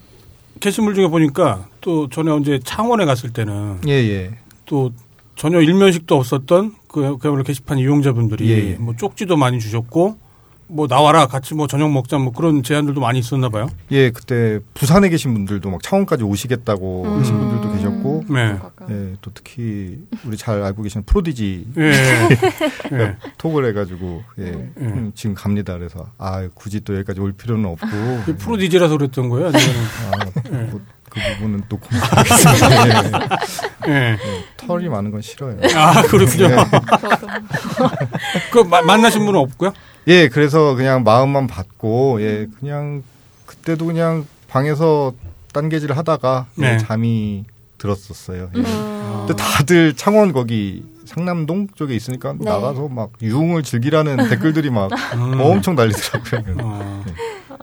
게시물 중에 보니까 또 전에 언제 창원에 갔을 때는 예, 예. 또 전혀 일면식도 없었던 그 그야말로 게시판 이용자분들이 예, 예. 뭐 쪽지도 많이 주셨고 뭐 나와라 같이 뭐 저녁 먹자 뭐 그런 제안들도 많이 있었나 봐요. 예, 그때 부산에 계신 분들도 막 창원까지 오시겠다고 음. 하신 분들도 계셨고, 네. 예, 또 특히 우리 잘 알고 계시는 프로디지 예. 예. 톡을 해가지고, 예, 예. 음, 지금 갑니다. 그래서, 아, 굳이 또 여기까지 올 필요는 없고. 그 프로 디제라서 그랬던 거예요. 아니면 아, 예. 뭐, 그 부분은 또 고맙습니다. 예, 예. 털이 많은 건 싫어요. 아 그렇군요. 예. 그 마- 만나신 분은 없고요. 예, 그래서 그냥 마음만 받고, 예, 그냥, 그때도 그냥 방에서 딴개질 하다가 네. 예, 잠이 들었었어요. 예. 음. 근데 다들 창원 거기 상남동 쪽에 있으니까 네. 나가서 막 유흥을 즐기라는 댓글들이 막 음. 엄청 달리더라고요. 어.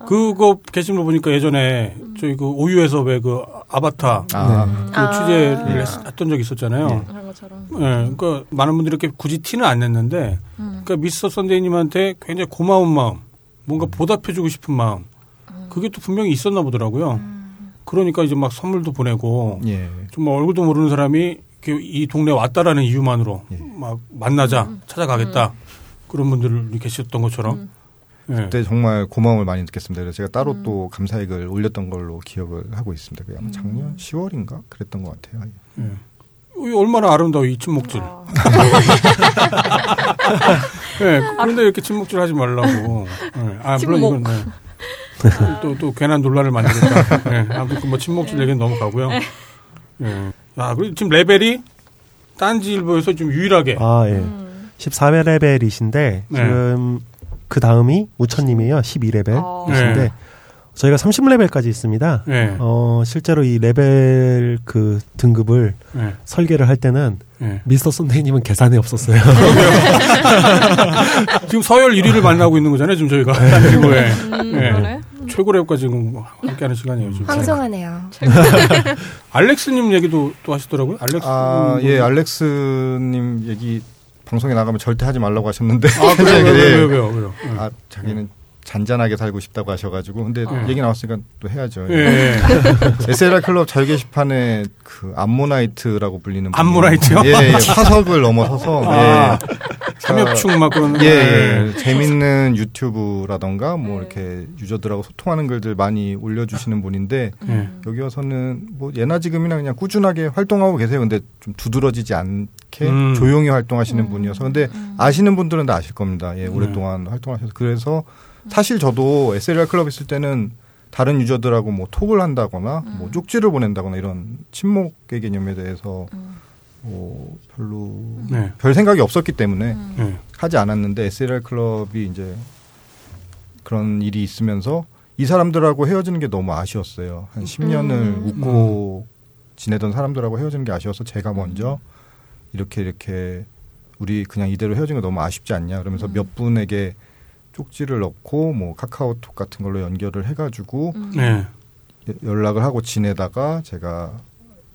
그거 게시물 보니까 예전에 저희 그 오유에서 왜 그 아바타 아, 그 아. 취재를 예. 했, 던 적이 있었잖아요. 그런 것처럼. 예, 그러니까 많은 분들이 이렇게 굳이 티는 안 냈는데, 음. 그러니까 미스터 선데이님한테 굉장히 고마운 마음, 뭔가 보답해주고 싶은 마음, 그게 또 분명히 있었나 보더라고요. 그러니까 이제 막 선물도 보내고, 예. 정말 얼굴도 모르는 사람이 이렇게 이 동네 에 왔다라는 이유만으로 예. 막 만나자, 찾아가겠다 그런 분들이 계셨던 것처럼. 예. 그때 정말 고마움을 많이 느꼈습니다. 그래서 제가 따로 음. 또 감사액을 올렸던 걸로 기억을 하고 있습니다. 그게 아마 작년 10월인가 그랬던 것 같아요. 예. 이 얼마나 아름다워 이 침묵질. 아. 예, 그런데 이렇게 친목질 하지 말라고. 예. 아, 물론 이건 네. 또, 또 괜한 논란을 만들겠다. 예. 아무튼 그뭐 친목질 얘기는 넘어가고요. 예. 아, 그리고 지금 레벨이 딴지일보에서 좀 유일하게. 아, 예. 음. 13회 레벨이신데 네. 지금 그 다음이 우천님이에요. 12레벨이신데 어. 네. 저희가 30레벨까지 있습니다. 네. 어, 실제로 이 레벨 그 등급을 네. 설계를 할 때는 네. 미스터 선데이님은 계산이 없었어요. 지금 서열 1위를 만나고 있는 거잖아요, 지금 저희가. 딴지계에. 음, 네. 그러네. 최고 렙과 지금 함께 하는 시간이에요, 지금. 황송하네요. 알렉스님 얘기도 또 하시더라고요. 알렉스. 아, 예, 알렉스님 얘기 방송에 나가면 절대 하지 말라고 하셨는데. 아, 그래요, 예. 왜요, 왜요. 예. 아, 자기는 잔잔하게 살고 싶다고 하셔가지고. 근데 네. 얘기 나왔으니까 또 해야죠. 예. 예. SLR 클럽 자유 게시판에 그 암모나이트라고 불리는 암모나이트요? 예, 예. 화석을 넘어서서 아, 예. 삼엽충 막 그런. 예, 예. 재밌는 유튜브라던가 뭐 이렇게 유저들하고 소통하는 글들 많이 올려주시는 분인데 예. 여기 와서는 뭐 예나 지금이나 그냥 꾸준하게 활동하고 계세요. 근데 좀 두드러지지 않게 음. 조용히 활동하시는 분이어서 근데 아시는 분들은 다 아실 겁니다. 예, 네. 오랫동안 활동하셔서 그래서 사실 저도 SLR 클럽 있을 때는 다른 유저들하고 뭐 톡을 한다거나 뭐 쪽지를 보낸다거나 이런 친목의 개념에 대해서 뭐 별로 네. 별 생각이 없었기 때문에 예. 하지 않았는데 SLR 클럽이 이제 그런 일이 있으면서 이 사람들하고 헤어지는 게 너무 아쉬웠어요. 한 10년을 음. 웃고 지내던 사람들하고 헤어지는 게 아쉬워서 제가 먼저 이렇게 이렇게 우리 그냥 이대로 헤어진 거 너무 아쉽지 않냐 그러면서 몇 분에게 쪽지를 넣고 뭐 카카오톡 같은 걸로 연결을 해가지고 네. 여- 연락을 하고 지내다가 제가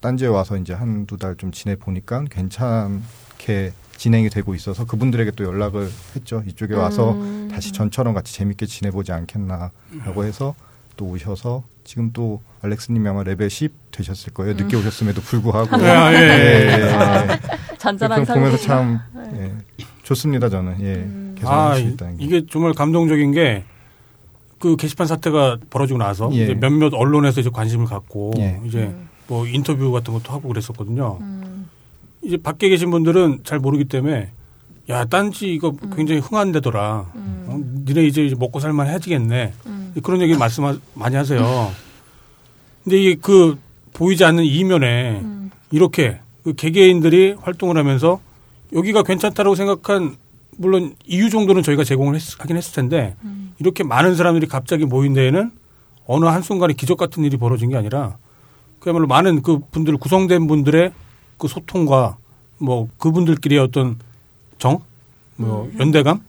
딴지에 와서 이제 한두 달 좀 지내 보니까 괜찮게 진행이 되고 있어서 그분들에게 또 연락을 했죠. 이쪽에 와서 음. 다시 전처럼 같이 재밌게 지내보지 않겠나라고 해서 또 오셔서 지금 또 알렉스님이 아마 레벨 10 되셨을 거예요. 늦게 오셨음에도 불구하고 아, 예, 예, 예. 예. 잔잔한 그걸 보면서 상징. 참 예, 좋습니다. 저는 예, 계속 아, 할수 이- 있다는 게. 이게 정말 감동적인 게 그 게시판 사태가 벌어지고 나서 예. 이제 몇몇 언론에서 이제 관심을 갖고 예. 이제 뭐 인터뷰 같은 것도 하고 그랬었거든요. 음. 이제 밖에 계신 분들은 잘 모르기 때문에 야 딴지 이거 굉장히 흥한 데더라. 어, 니네 이제 먹고 살만 해지겠네. 그런 얘기 말씀 많이 하세요. 근데 이게 그 보이지 않는 이면에 이렇게 그 개개인들이 활동을 하면서 여기가 괜찮다라고 생각한 물론 이유 정도는 저희가 제공을 했, 하긴 했을 텐데 이렇게 많은 사람들이 갑자기 모인 데에는 어느 한순간에 기적 같은 일이 벌어진 게 아니라 그야말로 많은 그 분들 구성된 분들의 그 소통과 뭐 그분들끼리의 어떤 정, 뭐 연대감,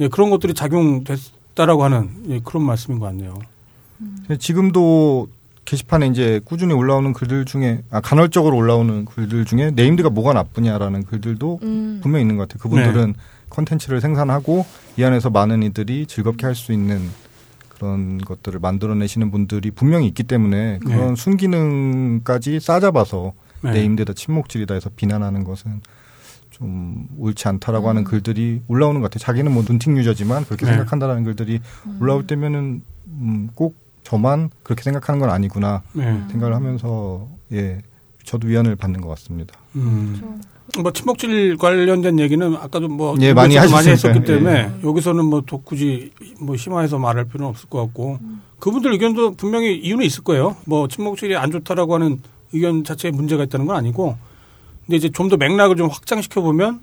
예, 그런 것들이 작용됐다라고 하는 예, 그런 말씀인 것 같네요. 지금도 게시판에 이제 꾸준히 올라오는 글들 중에 아 간헐적으로 올라오는 글들 중에 네임드가 뭐가 나쁘냐라는 글들도 음. 분명히 있는 것 같아요. 그분들은 컨텐츠를 생산하고 이 안에서 많은 이들이 즐겁게 할 수 있는 그런 것들을 만들어내시는 분들이 분명히 있기 때문에 그런 순기능까지 싸잡아서 네. 네임드다 침묵질이다 해서 비난하는 것은 좀 옳지 않다라고 하는 글들이 올라오는 것 같아요. 자기는 뭐 눈팅 유저지만 그렇게 네. 생각한다라는 글들이 올라올 때면은 음, 꼭 저만 그렇게 생각하는 건 아니구나 네. 생각을 하면서 예 저도 위안을 받는 것 같습니다. 음. 뭐 침묵질 관련된 얘기는 아까도 뭐 예, 많이 많이. 했었기 때문에 예. 여기서는 뭐또 굳이 뭐 심화해서 말할 필요는 없을 것 같고 그분들 의견도 분명히 이유는 있을 거예요. 뭐 침묵질이 안 좋다라고 하는 의견 자체에 문제가 있다는 건 아니고 근데 이제 좀 더 맥락을 좀 확장시켜 보면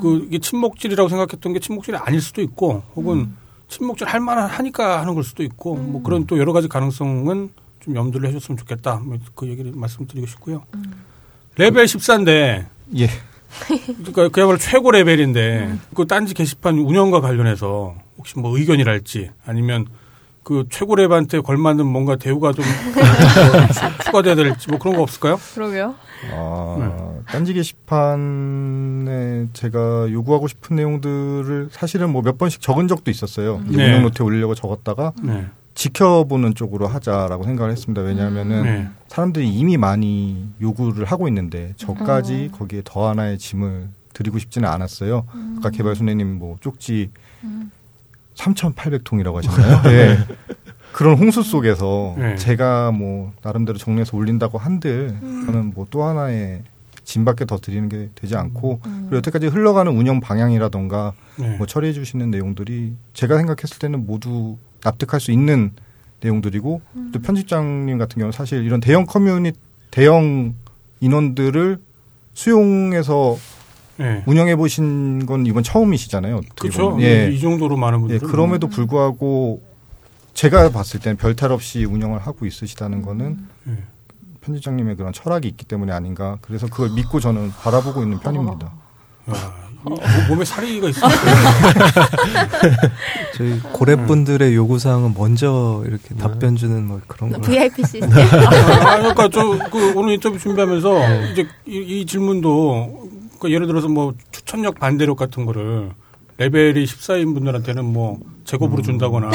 그 이게 침묵질이라고 생각했던 게 침묵질이 아닐 수도 있고 혹은 침묵질 할 만한 하니까 하는 걸 수도 있고 뭐 그런 또 여러 가지 가능성은 좀 염두를 해줬으면 좋겠다. 뭐그 얘기를 말씀드리고 싶고요. 레벨 14인데 예. 그러니까 그야말로 최고 레벨인데 그 딴지 게시판 운영과 관련해서 혹시 뭐 의견이랄지 아니면 그 최고 레벨한테 걸맞는 뭔가 대우가 좀 추- 추가돼야 될지 뭐 그런 거 없을까요? 그러게요. 아, 딴지 게시판에 제가 요구하고 싶은 내용들을 사실은 뭐 몇 번씩 적은 적도 있었어요. 네. 운영 노트에 올리려고 적었다가 네. 지켜보는 쪽으로 하자라고 생각을 했습니다. 왜냐하면은 네. 사람들이 이미 많이 요구를 하고 있는데 저까지 거기에 더 하나의 짐을 드리고 싶지는 않았어요. 아까 개발순애님 뭐 쪽지 3,800통이라고 하셨나요? 네. 그런 홍수 속에서 네. 제가 뭐 나름대로 정리해서 올린다고 한들 저는 뭐 또 하나의 짐밖에 더 드리는 게 되지 않고 그리고 여태까지 흘러가는 운영 방향이라던가 네. 뭐 처리해 주시는 내용들이 제가 생각했을 때는 모두 납득할 수 있는 내용들이고 또 편집장님 같은 경우는 사실 이런 대형 커뮤니 대형 인원들을 수용해서 예. 운영해 보신 건 이번 처음이시잖아요. 그렇죠. 예. 이 정도로 많은 예, 분들은 그럼에도 불구하고 제가 봤을 때는 별탈 없이 운영을 하고 있으시다는 거는 예. 편집장님의 그런 철학이 있기 때문에 아닌가. 그래서 그걸 믿고 저는 바라보고 있는 편입니다. 야, 이 뭐- 몸에 살이가 있어요. 저희 고래분들의 요구사항은 먼저 이렇게 답변 주는 뭐 그런 거. VIP 시스템. 아, 그러니까 저 그 오늘 인터뷰 준비하면서 이제 이, 이 질문도 그 예를 들어서 뭐 추천력 반대력 같은 거를 레벨이 14인 분들한테는 뭐 제곱으로 준다거나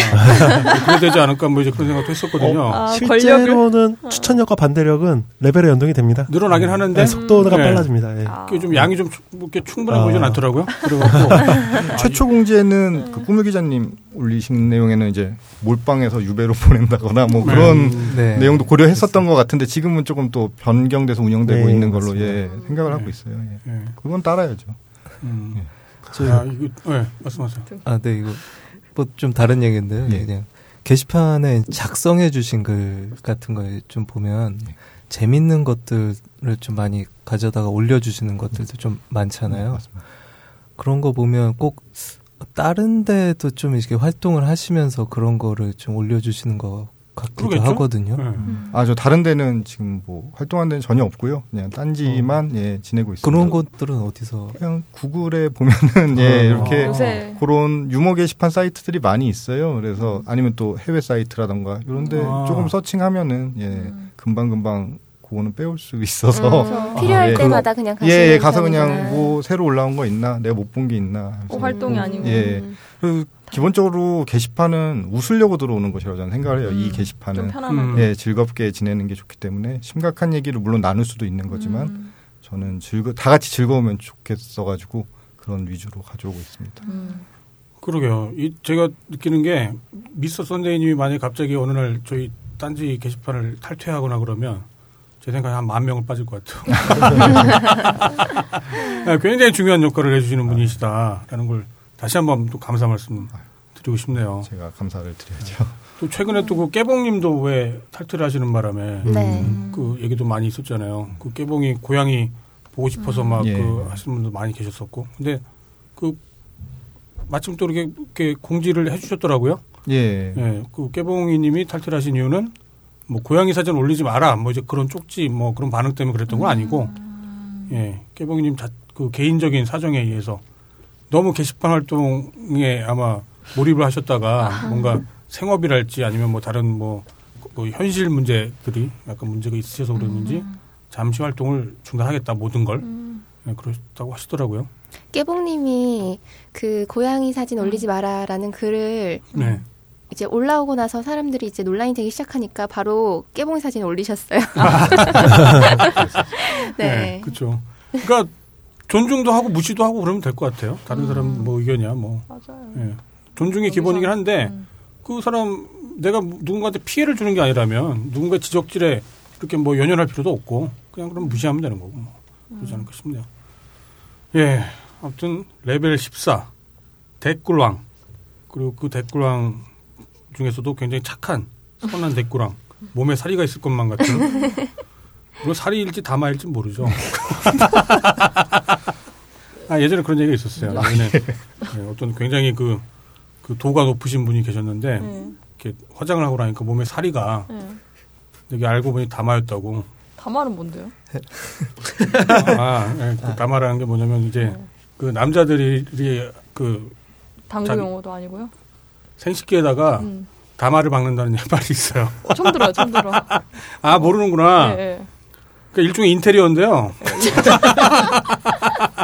그래야 되지 않을까 뭐 이제 그런 생각도 했었거든요. 아, 실제로는 추천력과 반대력은 레벨에 연동이 됩니다. 늘어나긴 하는데 네, 속도가 네. 빨라집니다. 예. 아. 그게 좀 양이 좀 충- 이렇게 충분해 아. 보이진 않더라고요. 그래갖고 최초 공지에는 그 꾸물 기자님 올리신 내용에는 이제 몰빵해서 유배로 보낸다거나 뭐 그런 네. 내용도 고려했었던 것 같은데 지금은 조금 또 변경돼서 운영되고 네, 있는 걸로 맞습니다. 예, 생각을 네. 하고 있어요. 예. 예. 그건 따라야죠. 음. 저희- 아, 이거 네, 말씀하세요. 아, 네, 이거 뭐 좀 다른 얘기인데요. 예. 그냥 게시판에 작성해 주신 글 같은 거좀 보면 예. 재밌는 것들을 좀 많이 가져다가 올려 주시는 것들도 좀 네, 많잖아요. 맞습니다. 그런 거 보면 꼭 다른 데도 좀 이렇게 활동을 하시면서 그런 거를 좀 올려 주시는 것 같기도 그러겠죠? 하거든요. 네. 아, 저 다른 데는 지금 뭐 활동한 데는 전혀 없고요. 그냥 딴지만 예, 지내고 있습니다. 그런 것들은 어디서 그냥 구글에 보면은 예, 이렇게 아. 요새 그런 유머 게시판 사이트들이 많이 있어요. 그래서 아니면 또 해외 사이트라던가 이런데 아. 조금 서칭하면은 예, 음. 금방 금방 그거는 빼올 수 있어서 음, 필요할 예. 때마다 그냥 예, 가시는 예, 가서 편이구나. 그냥 뭐 새로 올라온 거 있나, 내가 못 본 게 있나. 꼭 하면서. 활동이 아니고. 예. 음. 그리고 기본적으로 게시판은 웃으려고 들어오는 것이라고 저는 생각을 해요. 이 음, 좀 게시판은 편안하게. 음. 예, 즐겁게 지내는 게 좋기 때문에 심각한 얘기를 물론 나눌 수도 있는 거지만 음. 저는 즐거 다 같이 즐거우면 좋겠어 가지고 그런 위주로 가져오고 있습니다. 음. 그러게요. 이 제가 느끼는 게 미스터 선데이님이 만약 에 갑자기 어느 날 저희 딴지 게시판을 탈퇴하거나 그러면 제 생각에 한 만 명을 빠질 것 같아요. 네, 굉장히 중요한 역할을 해주시는 분이시다라는 걸 다시 한번 또 감사 말씀 드리고 싶네요. 제가 감사를 드려야죠. 또 최근에 또 그 깨봉님도 왜 탈퇴를 하시는 바람에 네. 그 얘기도 많이 있었잖아요. 그 깨봉이 고양이 보고 싶어서 막그 예. 하시는 분도 많이 계셨었고. 근데 그 마침 또 이렇게, 이렇게 공지를 해주셨더라고요. 예. 예, 그 깨봉이님이 탈퇴를 하신 이유는 뭐 고양이 사진 올리지 마라. 뭐 이제 그런 쪽지 뭐 그런 반응 때문에 그랬던 건 아니고, 예, 깨봉이님 자, 그 개인적인 사정에 의해서 너무 게시판 활동에 아마 몰입을 하셨다가 뭔가 생업이랄지 아니면 뭐 다른 뭐, 뭐 현실 문제들이 약간 문제가 있으셔서 그랬는지 잠시 활동을 중단하겠다 모든 걸 예, 그러셨다고 하시더라고요. 깨봉님이 그 고양이 사진 올리지 마라라는 글을 네. 이제 올라오고 나서 사람들이 이제 논란이 되기 시작하니까 바로 깨봉이 사진 올리셨어요. 네. 그렇죠. 그러니까 존중도 하고 무시도 하고 그러면 될 것 같아요. 다른 사람 뭐 의견이야 뭐. 맞아요. 예. 존중이 기본이긴 한데 음. 그 사람 내가 누군가한테 피해를 주는 게 아니라면 누군가 지적질에 그렇게 뭐 연연할 필요도 없고 그냥 그럼 무시하면 되는 거고 뭐 그러지 않을까 싶네요. 예. 아무튼 레벨 14 댓글왕 그리고 그 댓글왕 중에서도 굉장히 착한 선한 댓글왕 몸에 살이가 있을 것만 같은 물론 살이일지 다마일지 모르죠. 아 예전에 그런 얘기가 있었어요. 예전에 예, 어떤 굉장히 그, 그 도가 높으신 분이 계셨는데 네. 이렇게 화장을 하고 나니까 몸에 살이가 네. 여기 알고 보니 다마였다고. 다말은 뭔데요? 아, 예, 그 다마라는 게 뭐냐면 이제 그 남자들이 그 당구 자- 용어도 아니고요. 생식기에다가 음. 다마를 박는다는 말이 있어요. 처음 들어요, 처음 들어. 아 모르는구나. 네, 네. 그 일종의 인테리어인데요.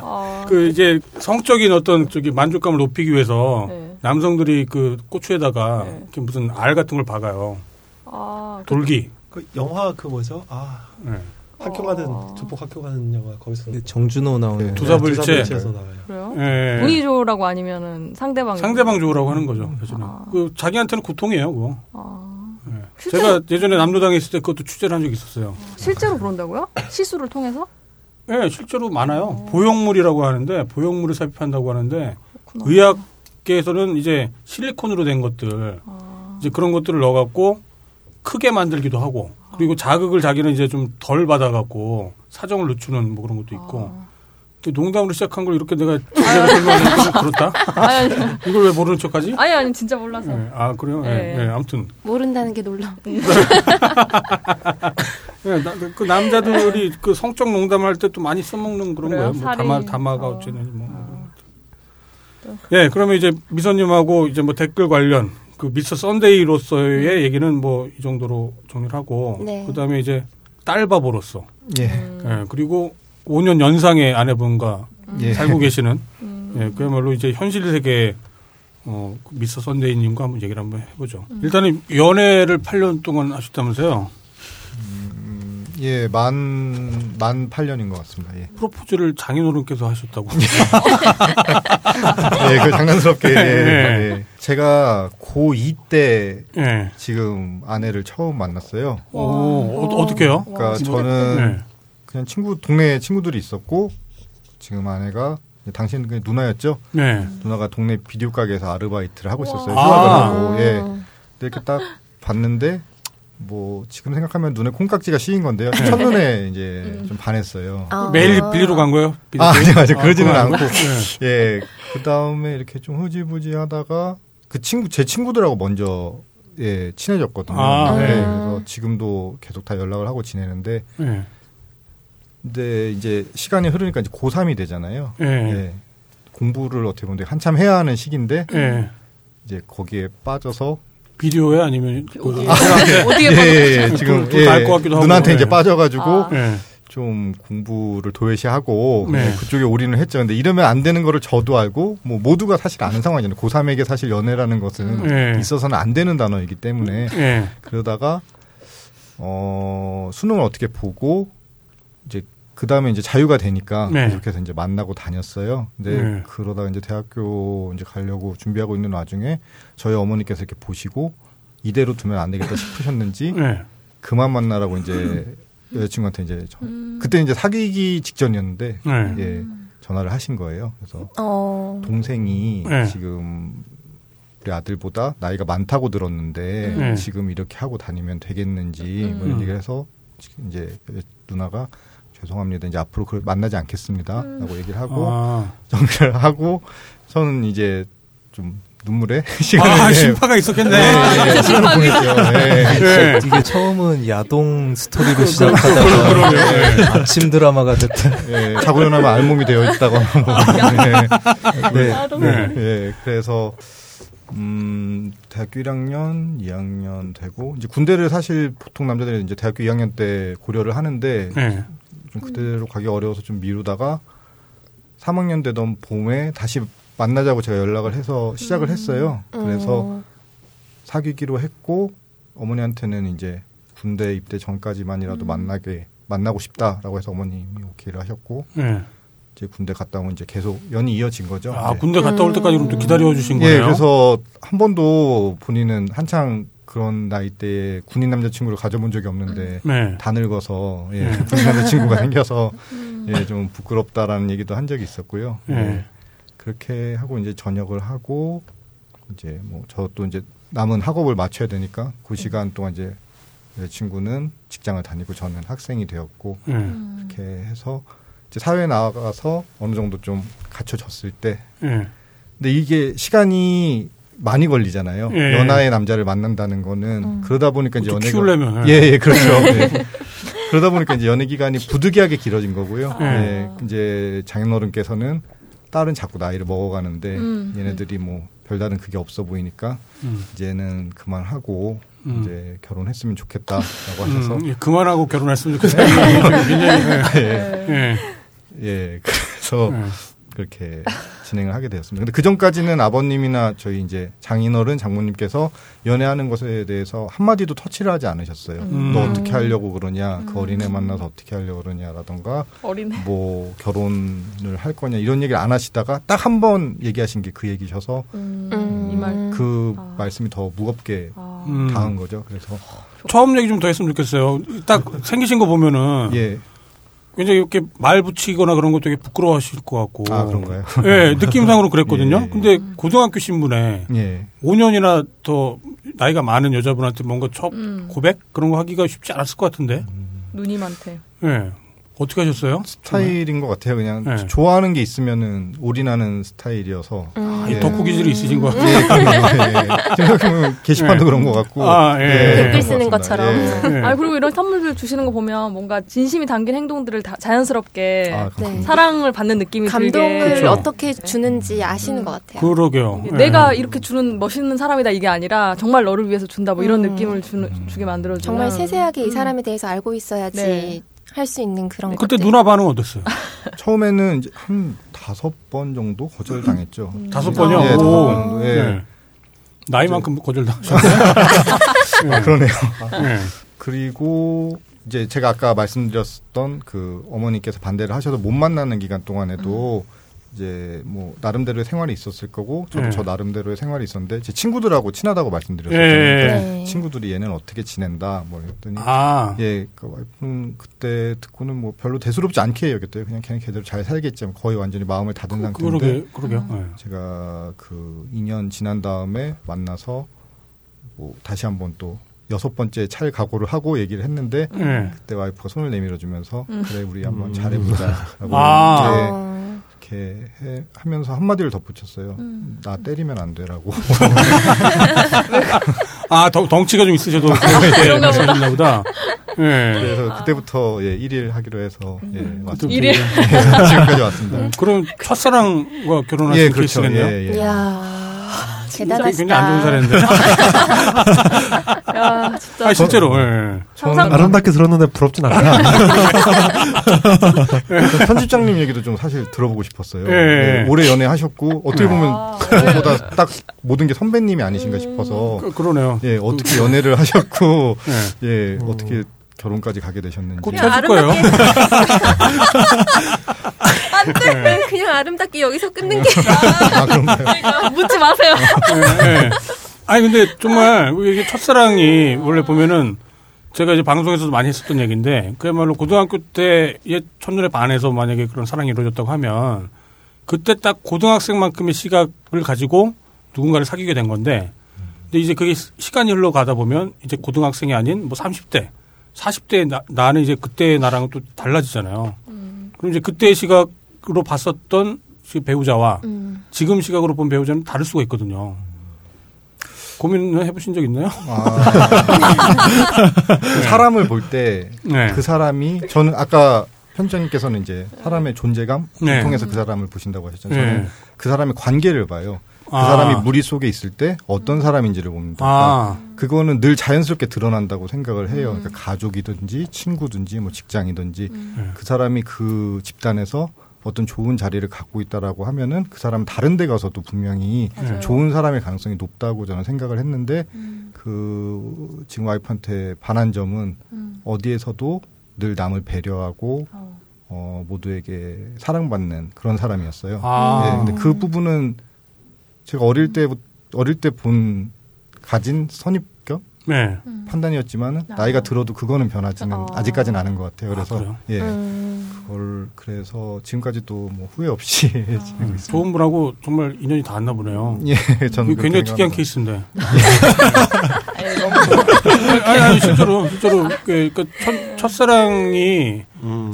아, 그 이제 성적인 어떤 저기 만족감을 높이기 위해서 네. 남성들이 그 고추에다가 네. 이렇게 무슨 알 같은 걸 박아요. 아, 그- 돌기. 그 영화 그 뭐죠? 아 네. 학교 어. 가는 조폭 학교 가는 영화 거기서 근데 정준호 나오는 네. 두사불체. 두사불체 에서 나와요. 그래요? 예. 운이 좋으라고 아니면은 상대방 상대방 좋으라고 하는 거죠. 사실은. 아. 그 자기한테는 고통이에요, 그거. 아, 예. 실제로- 제가 예전에 남로당에 있을 때 그것도 취재를 한 적이 있었어요. 실제로 그런다고요? 시술을 통해서? 예, 실제로 많아요. 보형물이라고 하는데 보형물을 삽입한다고 하는데 그렇구나. 의학계에서는 이제 실리콘으로 된 것들 아, 이제 그런 것들을 넣어갖고 크게 만들기도 하고 그리고 자극을 자기는 이제 좀 덜 받아갖고 사정을 늦추는 뭐 그런 것도 있고 아. 그 농담으로 시작한 걸 이렇게 내가 제대로 설명하니까 좀 그렇다. 아니, 아니, 이걸 왜 모르는 척하지? 아니, 아니, 진짜 몰라서. 네. 아 그래요? 예, 네. 예, 아무튼 모른다는 게 놀라. 예, 나- 그 남자들이 그 성적 농담할 때 또 많이 써먹는 그런 그래요? 거예요. 뭐 담아 담아가 어. 어쩌니 뭐. 예, 그러면 이제 미선님하고 이제 뭐 댓글 관련 그 미스터 썬데이로서의 얘기는 뭐 이 정도로 정리를 하고 네. 그다음에 이제 딸바보로서 예. 예, 그리고 5년 연상의 아내분과 예. 살고 계시는 음. 예, 그야말로 이제 현실 세계 어, 그 미스터 썬데이님과 한번 얘기를 한번 해보죠. 일단은 연애를 8년 동안 하셨다면서요. 예, 만, 만 8년인 것 같습니다. 예. 프로포즈를 장인어른께서 하셨다고. 예, 그 장난스럽게. 예, 예. 예. 제가 고2 때 예. 지금 아내를 처음 만났어요. 오, 어, 어떻게요? 그러니까 와, 저는 네. 그냥 친구, 동네 친구들이 있었고, 지금 아내가, 당신 그 누나였죠? 네. 누나가 동네 비디오 가게에서 아르바이트를 하고 있었어요. 아. 휴학을 하고, 예. 근데 이렇게 딱 봤는데, 뭐, 지금 생각하면 눈에 콩깍지가 씌인 건데요. 첫눈에 이제 좀 반했어요. 아. 매일 빌리러 간 거예요? 빌리러? 아, 아니, 아니, 그러지는 그거 않고. 네. 예. 그 다음에 이렇게 좀 흐지부지 하다가 그 친구, 제 친구들하고 먼저 예, 친해졌거든요. 아, 네. 네. 그래서 지금도 계속 다 연락을 하고 지내는데 네. 근데 이제 시간이 흐르니까 이제 고3이 되잖아요. 예. 예. 공부를 어떻게 보면 한참 해야 하는 시기인데 예. 이제 거기에 빠져서 비디오에 아니면 그, 어디에 예, 봐. 예, 예. 지금 또- 또알것 같기도 하고. 누나한테 이제 예. 빠져가지고 아. 예. 좀 공부를 도외시하고 네. 네, 그쪽에 올인을 했죠. 근데 이러면 안 되는 거를 저도 알고 뭐 모두가 사실 아는 상황이잖아요. 고3에게 사실 연애라는 것은 네. 있어서는 안 되는 단어이기 때문에 예. 그러다가 어 수능을 어떻게 보고 이제 그 다음에 이제 자유가 되니까 네. 계속해서 이제 만나고 다녔어요. 근데 네. 그러다가 이제 대학교 이제 가려고 준비하고 있는 와중에 저희 어머니께서 이렇게 보시고 이대로 두면 안 되겠다 싶으셨는지 예. 그만 만나라고 이제 여자친구한테 이제 저- 그때 이제 사귀기 직전이었는데 네. 예, 전화를 하신 거예요. 그래서 어. 동생이 네. 지금 우리 아들보다 나이가 많다고 들었는데 네. 지금 이렇게 하고 다니면 되겠는지 뭐 이런 음. 얘기를 해서 이제 누나가 죄송합니다. 이제 앞으로 그걸 만나지 않겠습니다.라고 얘기를 하고 아, 정리를 하고 저는 이제 좀 눈물에 시간을 아 예, 심파가 있었겠네. 예, 예, 시간을 보냈죠. 예. 예. 이게 처음은 야동 스토리로 시작하다가 네. 아침 드라마가 됐다. 예, 자고 일어나면 알몸이 되어 있다거나 뭐. 예. 아, 너무 네. 예, 그래서 음, 대학교 1학년, 2학년 되고 이제 군대를 사실 보통 남자들이 이제 대학교 2학년 때 고려를 하는데 예. 좀 그대로 가기 어려워서 좀 미루다가 3학년 되던 봄에 다시 만나자고 제가 연락을 해서 시작을 했어요. 그래서 어. 사귀기로 했고 어머니한테는 이제 군대 입대 전까지만이라도 만나게 만나고 싶다라고 해서 어머님이 오케이를 하셨고 예. 이제 군대 갔다 오면 이제 계속 연이 이어진 거죠. 아 네. 군대 갔다 올 때까지 또 기다려 주신 거예요. 예, 그래서 한 번도 본인은 한창 그런 나이 때에 군인 남자친구를 가져본 적이 없는데 네. 다 늙어서 예, 네. 군인 남자친구가 생겨서 예, 좀 부끄럽다라는 얘기도 한 적이 있었고요. 네. 예, 그렇게 하고 이제 전역을 하고 이제 뭐 저도 이제 남은 학업을 마쳐야 되니까 그 시간 동안 이제 친구는 직장을 다니고 저는 학생이 되었고 예. 이렇게 해서 이제 사회에 나가서 어느 정도 좀 갖춰졌을 때 예. 근데 이게 시간이 많이 걸리잖아요. 예. 연하의 남자를 만난다는 거는 그러다 보니까 이제 또 연애가 키우려면, 예, 예. 예, 그렇죠. 예. 그러다 보니까 이제 연애 기간이 부득이하게 길어진 거고요. 예. 예. 이제 장인어른께서는 딸은 자꾸 나이를 먹어가는데 음. 얘네들이 뭐 별다른 그게 없어 보이니까 음. 이제는 그만하고 음. 이제 결혼했으면 좋겠다라고 하셔서 음, 예, 그만하고 결혼했으면 좋겠어요. 굉장히, 예. 예. 예, 그래서 예. 그렇게 진행을 하게 되었습니다. 근데 그 전까지는 아버님이나 저희 이제 장인어른 장모님께서 연애하는 것에 대해서 한 마디도 터치를 하지 않으셨어요. 음. 너 어떻게 하려고 그러냐, 그 어린애 만나서 어떻게 하려고 그러냐라던가, 어린애. 뭐 결혼을 할 거냐 이런 얘기를 안 하시다가 딱 한 번 얘기하신 게 그 얘기셔서 음, 이 말. 그 아. 말씀이 더 무겁게 아. 음. 닿은 거죠. 그래서 처음 얘기 좀 더 했으면 좋겠어요. 딱 생기신 거 보면은 예, 굉장히 이렇게 말 붙이거나 그런 거 되게 부끄러워하실 것 같고. 아 그런가요? 예, 느낌상으로 그랬거든요. 예. 근데 고등학교 신분에 예, 5년이나 더 나이가 많은 여자분한테 뭔가 첫 음. 고백 그런 거 하기가 쉽지 않았을 것 같은데. 누님한테. 음. 예. 어떻게 하셨어요? 스타일인 것 같아요. 그냥 네. 좋아하는 게 있으면은 올인하는 스타일이어서. 음. 이 덕후 기질이 있으신 것 같아요. 예. 예. 생각해보면 게시판도 네. 그런 것 같고. 아, 예. 댓글 쓰는 것. 것처럼. 예. 네. 아 그리고 이런 선물들 주시는 거 보면 뭔가 진심이 담긴 행동들을 다 자연스럽게 아, 감사합니다. 사랑을 받는 느낌이 감동을 들게. 어떻게 주는지 아시는 것 같아요. 그러게요. 예. 내가 이렇게 주는 멋있는 사람이다 이게 아니라 정말 너를 위해서 준다 뭐 이런 음. 느낌을 주는, 주게 만들어주는 정말 세세하게 이 음. 사람에 대해서 알고 있어야지 네. 할수 있는 그런 그때 것들. 누나 반응 어땠어요? 처음에는 이제 한 다섯 번 정도 거절당했죠. 다섯 예, 번이요? 예, 다섯 오. 번 정도. 예. 네. 나이만큼 거절당하셨어요. 아, 그러네요. 네. 그리고 이제 제가 아까 말씀드렸던 그 어머니께서 반대를 하셔서 못 만나는 기간 동안에도 이제 뭐 나름대로의 생활이 있었을 거고 저도 네. 저 나름대로의 생활이 있었는데 제 친구들하고 친하다고 말씀드렸었죠. 예. 그러니까 네. 친구들이 얘는 어떻게 지낸다 뭐 이랬더니 아, 예, 그 와이프는 그때 듣고는 뭐 별로 대수롭지 않게 여겼대요. 그냥 걔는 걔대로 잘 살겠지. 거의 완전히 마음을 닫은 상태인데 그러게, 그러게요. 네. 제가 그 2년 지난 다음에 만나서 뭐 다시 한번 또 여섯 번째 찰 각오를 하고 얘기를 했는데 네. 그때 와이프가 손을 내밀어 주면서 그래 우리 한번 잘해보자라고 아. 이렇게 해- 하면서 한마디를 덧붙였어요. 나 때리면 안 돼라고. 아, 덩, 덩치가 좀 있으셔도 그렇게 말씀하셨나 보다. 예. 그래서 그때부터 예 1일 하기로 해서 예 왔습니다. 일일? 예, 지금까지 왔습니다. 음, 그럼 첫사랑과 결혼하신 예, 그렇죠. 케이스겠네요. 예, 예. 굉장히 대단하시다. 안 좋은 사례인데. 야 진짜 아, 실제로. 예. 상상 아름답게 들었는데 부럽진. 그 편집장님 얘기도 좀 사실 들어보고 싶었어요. 예, 예. 네, 오래 연애하셨고 어떻게 보면 아. 저보다 딱 모든 게 선배님이 아니신가 싶어서 그, 그러네요. 예 어떻게 연애를 하셨고 예. 예 어떻게 결혼까지 가게 되셨는지 곧 터질 거예요. 안 돼 그냥 아름답게 여기서 끊는 게 아 그런가요? 묻지 마세요. 예, 예. 아니 근데 정말 이게 첫사랑이 원래 보면은 제가 이제 방송에서도 많이 했었던 얘기인데 그야말로 고등학교 때옛 첫눈에 반해서 만약에 그런 사랑이 이루어졌다고 하면 그때 딱 고등학생만큼의 시각을 가지고 누군가를 사귀게 된 건데 근데 이제 그게 시- 시간이 흘러가다 보면 이제 고등학생이 아닌 뭐 30대 40대 나, 나는 이제 그때의 나랑은 또 달라지잖아요. 그럼 이제 그때의 시각 으로 봤었던 그 배우자와 음. 지금 시각으로 본 배우자는 다를 수가 있거든요. 고민을 해보신 적 있나요? 아, 그 사람을 볼 때그 네. 사람이 저는 아까 편집장님께서는 이제 사람의 존재감 네. 통해서 그 사람을 보신다고 하셨잖아요. 저는 네. 그 사람의 관계를 봐요. 그 아. 사람이 무리 속에 있을 때 어떤 사람인지를 봅니다. 아, 그거는 늘 자연스럽게 드러난다고 생각을 해요. 그러니까 가족이든지 친구든지 뭐 직장이든지 음. 그 사람이 그 집단에서 어떤 좋은 자리를 갖고 있다라고 하면은 그 사람은 다른 데 가서도 분명히 맞아요. 좋은 사람의 가능성이 높다고 저는 생각을 했는데 그 지금 와이프한테 반한 점은 어디에서도 늘 남을 배려하고 어, 모두에게 사랑받는 그런 사람이었어요. 아. 네, 근데 그 부분은 제가 어릴 때 어릴 때 본 가진 선입견 네. 판단이었지만은 나이가 들어도 그거는 변하지는 아. 아직까지는 않은 것 같아요. 그래서 그래요? 예, 음. 그걸 그래서 지금까지도 뭐 후회 없이 지내고 있습니다. 좋은 분하고 정말 인연이 닿았나 보네요. 예, 저는 굉장히 특이한. 케이스인데. 아니, 아니, 실제로, 실제로, 그, 그 첫, 첫사랑이